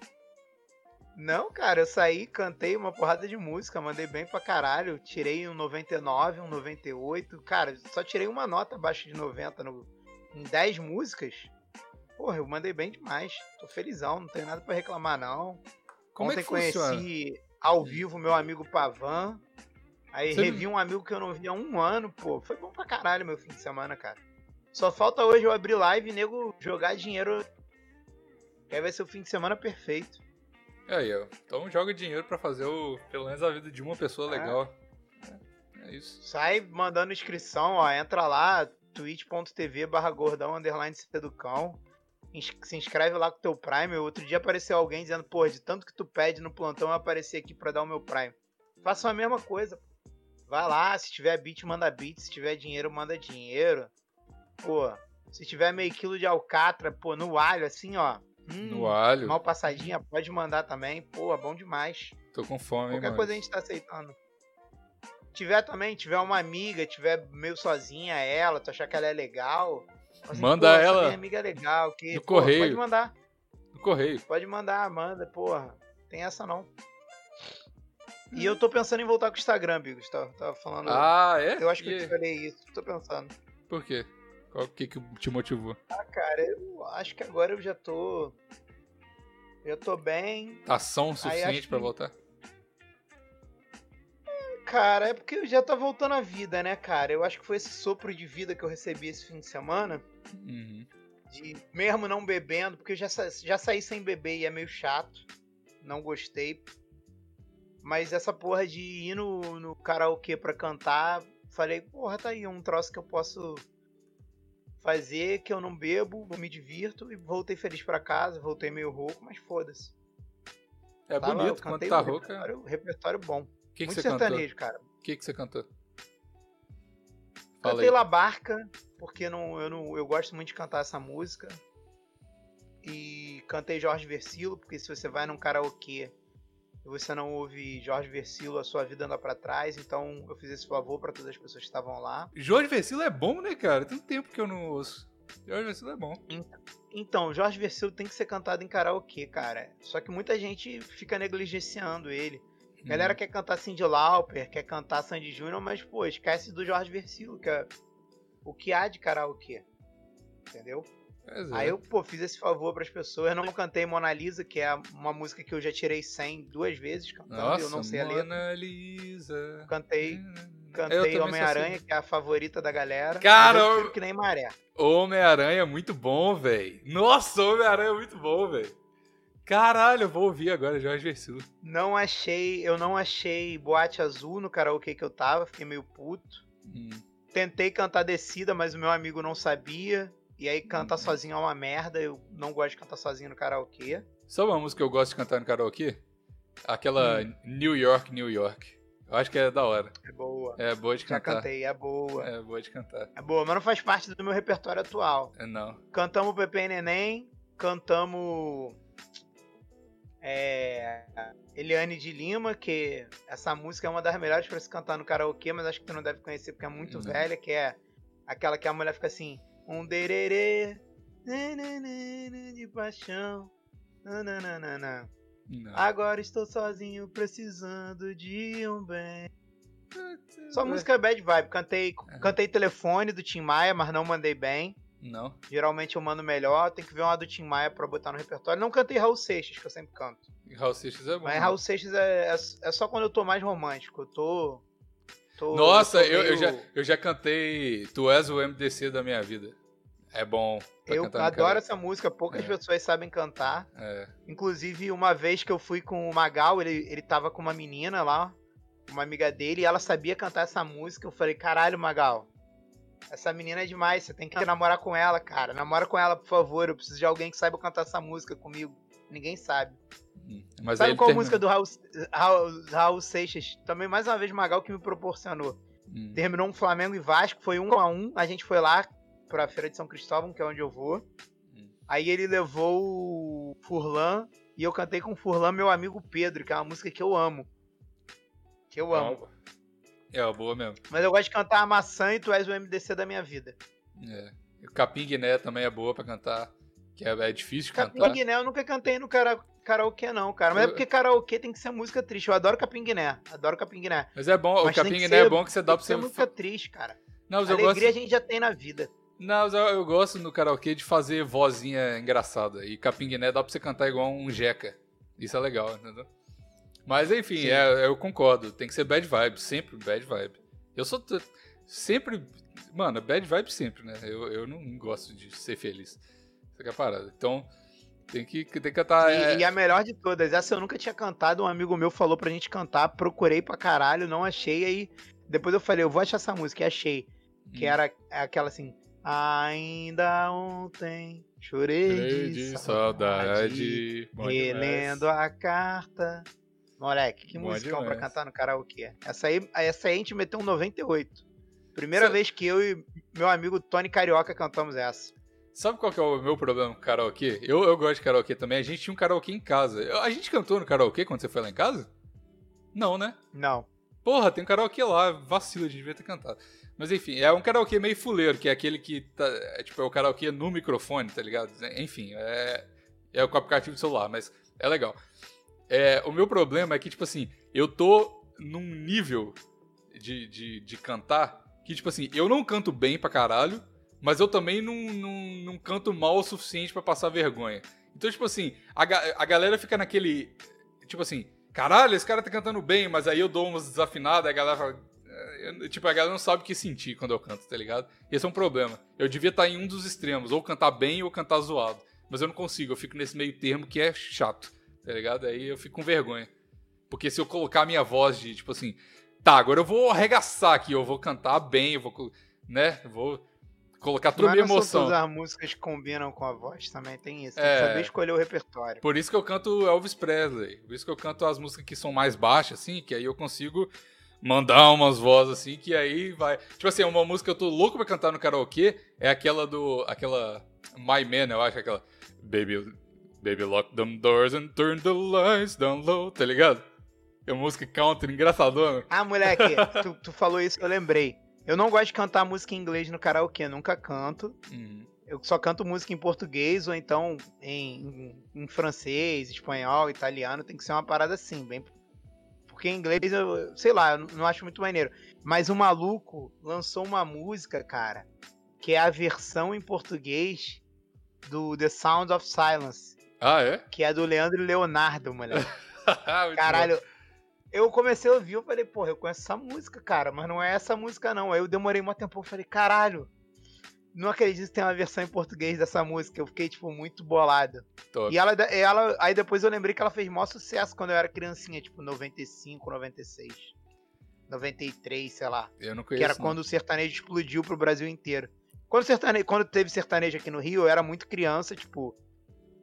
Não, cara, eu saí, cantei uma porrada de música, mandei bem pra caralho. Tirei um 99, um 98. Cara, só tirei uma nota abaixo de 90 no, em 10 músicas. Porra, eu mandei bem demais. Tô felizão, não tenho nada para reclamar, não. Como Ontem é que funciona? conheci ao vivo meu amigo Pavan. Aí Você revi não... um amigo que eu não via há um ano, pô. Foi bom pra caralho meu fim de semana, cara. Só falta hoje eu abrir live e nego jogar dinheiro. Que aí vai ser o fim de semana perfeito. Aí, ó. Então joga dinheiro para fazer o, pelo menos a vida de uma pessoa é. legal. É, é, isso. Sai mandando inscrição, ó. Entra lá, twitch.tv barra gordão underline do cão se inscreve lá com o teu Prime. Outro dia apareceu alguém dizendo, pô, de tanto que tu pede no plantão, eu apareci aqui para dar o meu Prime. Faça a mesma coisa. Vai lá, se tiver bit, manda bit. Se tiver dinheiro, manda dinheiro. Pô, se tiver meio quilo de alcatra, pô, no alho, assim, ó. Hum, no alho. Mal passadinha, pode mandar também. Pô, bom demais. Tô com fome, Qualquer coisa a gente tá aceitando. Tiver também, tiver uma amiga, tiver meio sozinha ela, tu achar que ela é legal, Assim, manda ela. Minha amiga é legal. Que, no pô, correio. Pode mandar. No correio. Pode mandar, manda, porra. Tem essa não. E eu tô pensando em voltar com o Instagram, Bigos. Tava, tava falando. Ah, é? Eu acho que e... eu te falei isso. Tô pensando. Por quê? Qual que, que te motivou? Ah, cara, eu acho que agora eu já tô. Eu tô bem. Ação suficiente para que... voltar? Cara, é porque já tá voltando a vida, né, cara? Eu acho que foi esse sopro de vida que eu recebi esse fim de semana. Uhum. De, mesmo não bebendo, porque eu já, já saí sem beber e é meio chato. Não gostei. Mas essa porra de ir no, no karaokê pra cantar, falei, porra, tá aí um troço que eu posso fazer, que eu não bebo, me divirto e voltei feliz para casa, voltei meio rouco, mas foda-se. É Tava, bonito quando tá rouco. Repertório, repertório bom. Que que Muito você sertanejo, cantou? cara. O que, que você cantou? Cantei La Barca, porque não, eu, não, eu gosto muito de cantar essa música. E cantei Jorge Versilo, porque se você vai num karaokê e você não ouve Jorge Versilo, a sua vida anda para trás. Então eu fiz esse favor para todas as pessoas que estavam lá. Jorge Versilo é bom, né, cara? Tem tempo que eu não ouço. Jorge Versilo é bom. Então, Jorge Versilo tem que ser cantado em karaokê, cara. Só que muita gente fica negligenciando ele. A galera hum. quer cantar Cindy Lauper, quer cantar Sandy Júnior, mas, pô, esquece do Jorge Versilo, que é o que há de karaokê. Entendeu? É. Aí eu, pô, fiz esse favor para as pessoas. Não cantei Mona Lisa, que é uma música que eu já tirei 100 duas vezes cantando Nossa, eu não sei Mona a letra. Mona Lisa. Cantei, cantei Homem-Aranha, assim. que é a favorita da galera. Cara, eu que nem maré. Homem-Aranha é muito bom, velho. Nossa, Homem-Aranha é muito bom, velho. Caralho, eu vou ouvir agora Jorge Versilo. Não achei, eu não achei Boate Azul no karaokê que eu tava, fiquei meio puto. Hum. Tentei cantar Descida, mas o meu amigo não sabia. E aí cantar hum. sozinho é uma merda, eu não gosto de cantar sozinho no karaokê. Sabe uma música que eu gosto de cantar no karaokê? Aquela hum. New York, New York. Eu acho que é da hora. É boa. É boa de cantar. Já cantei, é boa. É boa de cantar. É boa, mas não faz parte do meu repertório atual. É não. Cantamos Pepe Neném, cantamos. É, Eliane de Lima, que essa música é uma das melhores para se cantar no karaokê, mas acho que tu não deve conhecer porque é muito não. velha, que é aquela que a mulher fica assim, um dererê, de paixão, nananana. Não. Agora estou sozinho, precisando de um bem. Só música bad vibe. Cantei, é. cantei telefone do Tim Maia, mas não mandei bem. Não. Geralmente eu mando melhor. Tem que ver uma do Tim Maia pra botar no repertório. Não cantei Raul Seixas, que eu sempre canto. Raul Seixas é bom. Mas Raul Seixas é, é, é, só quando eu tô mais romântico. Eu tô. tô Nossa, eu, meio... eu, já, eu já cantei Tu És o MDC da minha vida. É bom. Eu adoro essa música, poucas é. pessoas sabem cantar. É. Inclusive, uma vez que eu fui com o Magal, ele, ele tava com uma menina lá, uma amiga dele, e ela sabia cantar essa música. Eu falei, caralho, Magal, essa menina é demais, você tem que namorar com ela, cara. Namora com ela, por favor. Eu preciso de alguém que saiba cantar essa música comigo. Ninguém sabe. Hum, mas sabe qual música do Raul, Raul, Raul Seixas? Também, mais uma vez, Magal que me proporcionou. Hum. Terminou um Flamengo e Vasco, foi um a um. A gente foi lá, pra Feira de São Cristóvão, que é onde eu vou. Hum. Aí ele levou o Furlan e eu cantei com o Furlan, meu amigo Pedro, que é uma música que eu amo. Que eu amo. É, boa mesmo. Mas eu gosto de cantar a maçã e tu és o MDC da minha vida. É. O Capim Guiné também é boa pra cantar. Que é, é difícil Capim cantar. Capim Guiné eu nunca cantei no cara, karaokê, não, cara. Mas é eu... é porque karaokê tem que ser música triste. Eu adoro Capim Guiné. Adoro Capim Guiné. Mas é bom, Mas o Capim Guiné é bom que você dá pra ser. música triste, cara. Não, mas Alegria eu gosto... a gente já tem na vida. Não, eu, eu, gosto no karaokê de fazer vozinha engraçada. E Capinguiné dá pra você cantar igual um jeca. Isso é legal, entendeu? Mas enfim, é, eu concordo. Tem que ser bad vibe, sempre bad vibe. Eu sou sempre. Mano, bad vibe sempre, né? Eu, eu não gosto de ser feliz. Essa é a parada. Então, tem que, tem que cantar. E, é... e, a melhor de todas, essa eu nunca tinha cantado. Um amigo meu falou pra gente cantar. Procurei pra caralho, não achei. Aí depois eu falei, eu vou achar essa música. E achei. Que hum. era aquela assim. Ainda ontem chorei de, de saudade, relendo a carta. Moleque, que música pra cantar no karaokê. Essa aí, essa aí a gente meteu um 98. Primeira Cê... vez que eu e meu amigo Tony Carioca cantamos essa. Sabe qual que é o meu problema com karaokê? Eu, eu gosto de karaokê também. A gente tinha um karaokê em casa. A gente cantou no karaokê quando você foi lá em casa? Não, né? Não. Porra, tem um karaokê lá. Vacilo, a gente devia ter cantado. Mas enfim, é um karaokê meio fuleiro, que é aquele que tá, é, tipo, é o karaokê no microfone, tá ligado? Enfim, é, é o aplicativo do celular, mas é legal. É, o meu problema é que, tipo assim, eu tô num nível de, de, de cantar que, tipo assim, eu não canto bem pra caralho, mas eu também não, não, não canto mal o suficiente para passar vergonha. Então, tipo assim, a, a galera fica naquele. Tipo assim, caralho, esse cara tá cantando bem, mas aí eu dou umas desafinadas, a galera fala, eu, tipo, a galera não sabe o que sentir quando eu canto, tá ligado? Esse é um problema. Eu devia estar em um dos extremos, ou cantar bem ou cantar zoado. Mas eu não consigo, eu fico nesse meio termo que é chato, tá ligado? Aí eu fico com vergonha. Porque se eu colocar a minha voz de, tipo assim, tá, agora eu vou arregaçar aqui, eu vou cantar bem, eu vou, né, eu vou colocar toda a minha emoção. Mas as músicas combinam com a voz também, tem isso. Tem é, que saber escolher o repertório. Por isso que eu canto Elvis Presley. Por isso que eu canto as músicas que são mais baixas, assim, que aí eu consigo mandar umas vozes assim, que aí vai. Tipo assim, uma música que eu tô louco pra cantar no karaokê é aquela do. aquela. My Man, eu acho, aquela. Baby, baby lock them doors and turn the lights down low, tá ligado? É música country engraçadona. Ah, moleque, tu, tu falou isso eu lembrei. Eu não gosto de cantar música em inglês no karaokê, nunca canto. Uhum. Eu só canto música em português ou então em, em, em, francês, espanhol, italiano. Tem que ser uma parada assim, bem porque em inglês, eu, sei lá, eu não acho muito maneiro. Mas o maluco lançou uma música, cara, que é a versão em português do The Sound of Silence. Ah, é? Que é do Leandro Leonardo, moleque. Caralho. Eu comecei a ouvir, eu falei, porra, eu conheço essa música, cara, mas não é essa música, não. Aí eu demorei um tempo, eu falei, caralho, não acredito que tem uma versão em português dessa música. Eu fiquei, tipo, muito bolado. Top. E ela, ela. Aí depois eu lembrei que ela fez maior sucesso quando eu era criancinha, tipo, 95, 96. 93, sei lá. Eu não conheço. Que era não. quando o sertanejo explodiu pro Brasil inteiro. Quando, sertanejo, quando teve sertanejo aqui no Rio, eu era muito criança, tipo.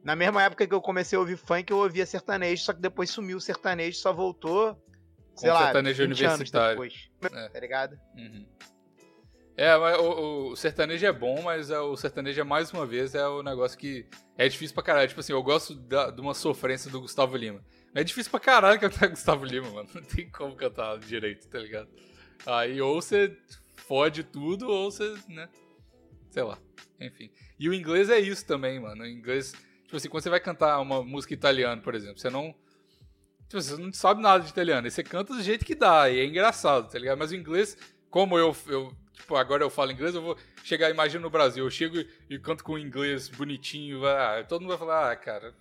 Na mesma época que eu comecei a ouvir funk, eu ouvia sertanejo, só que depois sumiu o sertanejo, só voltou sei lá, sertanejo universitário. é. Tá ligado? Uhum. É, o, o, sertanejo é bom, mas é, o sertanejo é mais uma vez é o negócio que é difícil pra caralho. Tipo assim, eu gosto da, de uma sofrência do Gustavo Lima. É difícil pra caralho cantar Gustavo Lima, mano. Não tem como cantar direito, tá ligado? Aí ou você fode tudo, ou você, né? Sei lá. Enfim. E o inglês é isso também, mano. O inglês. Tipo assim, quando você vai cantar uma música italiana, por exemplo, você não. Tipo, você não sabe nada de italiano. E você canta do jeito que dá. E é engraçado, tá ligado? Mas o inglês, como eu, eu tipo, agora eu falo inglês, eu vou chegar, imagina no Brasil, eu chego e, canto com inglês bonitinho, ah, todo mundo vai falar, ah, cara,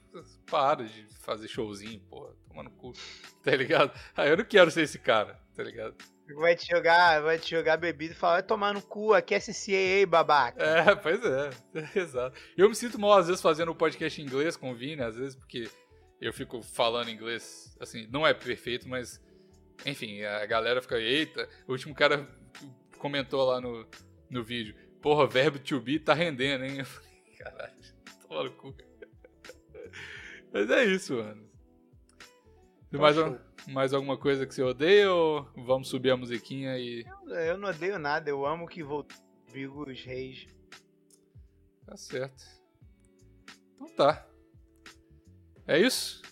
para de fazer showzinho, porra, tomando cu, tá ligado? Ah, eu não quero ser esse cara, tá ligado? Vai te jogar, vai te jogar bebida e falar, vai tomar no cu, aqui é CCAA, babaca. É, pois é, exato. Eu me sinto mal, às vezes, fazendo um podcast em inglês com o Vini, às vezes, porque eu fico falando inglês, assim, não é perfeito, mas, enfim, a galera fica, eita, o último cara comentou lá no, no vídeo, porra, verbo to be tá rendendo, hein? Caralho, toma no cu. Mas é isso, mano. Mais, mais alguma coisa que você odeia ou vamos subir a musiquinha e. Eu, eu não odeio nada, eu amo que voltou os reis. Tá certo. Então tá. É isso?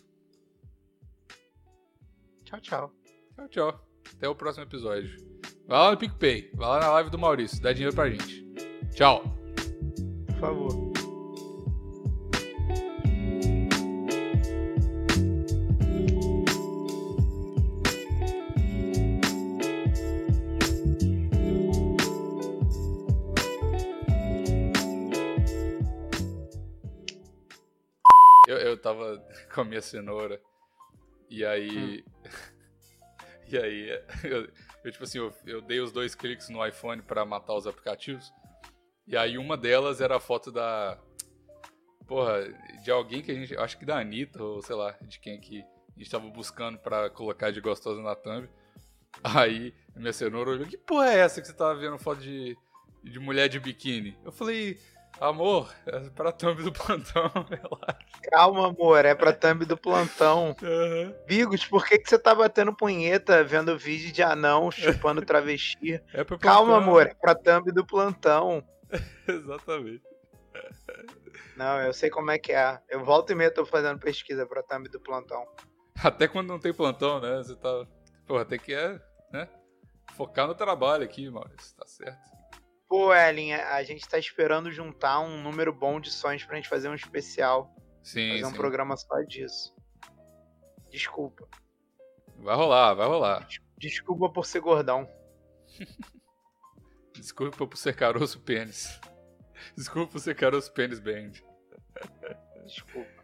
Tchau, tchau. Tchau, tchau. Até o próximo episódio. Vai lá no PicPay, vai lá na live do Maurício, dá dinheiro pra gente. Tchau. Por favor. com a minha cenoura e aí. Hum. E aí, eu, eu tipo assim, eu, eu, dei os dois cliques no iPhone para matar os aplicativos. E aí uma delas era a foto da. Porra, de alguém que a gente. Acho que da Anitta, ou sei lá, de quem que a gente tava buscando para colocar de gostosa na thumb. Aí minha cenoura olhou: Que porra é essa que você tava vendo foto de, de mulher de biquíni? Eu falei. Amor, é pra thumb do plantão, relaxa. Calma, amor, é pra thumb do plantão. Uhum. Bigos, por que, que você tá batendo punheta vendo vídeo de anão chupando travesti? É pra Calma, amor, é pra thumb do plantão. Exatamente. Não, eu sei como é que é. Eu volto e meia tô fazendo pesquisa pra thumb do plantão. Até quando não tem plantão, né? Você tá. Porra, tem que é, né? Focar no trabalho aqui, Maurício, tá certo. Pô, Ellen, a gente tá esperando juntar um número bom de sonhos pra gente fazer um especial. Sim. Fazer um programa só disso. Desculpa. Vai rolar, vai rolar. Desculpa por ser gordão. Desculpa por ser caroço pênis. Desculpa por ser caroço pênis band. Desculpa.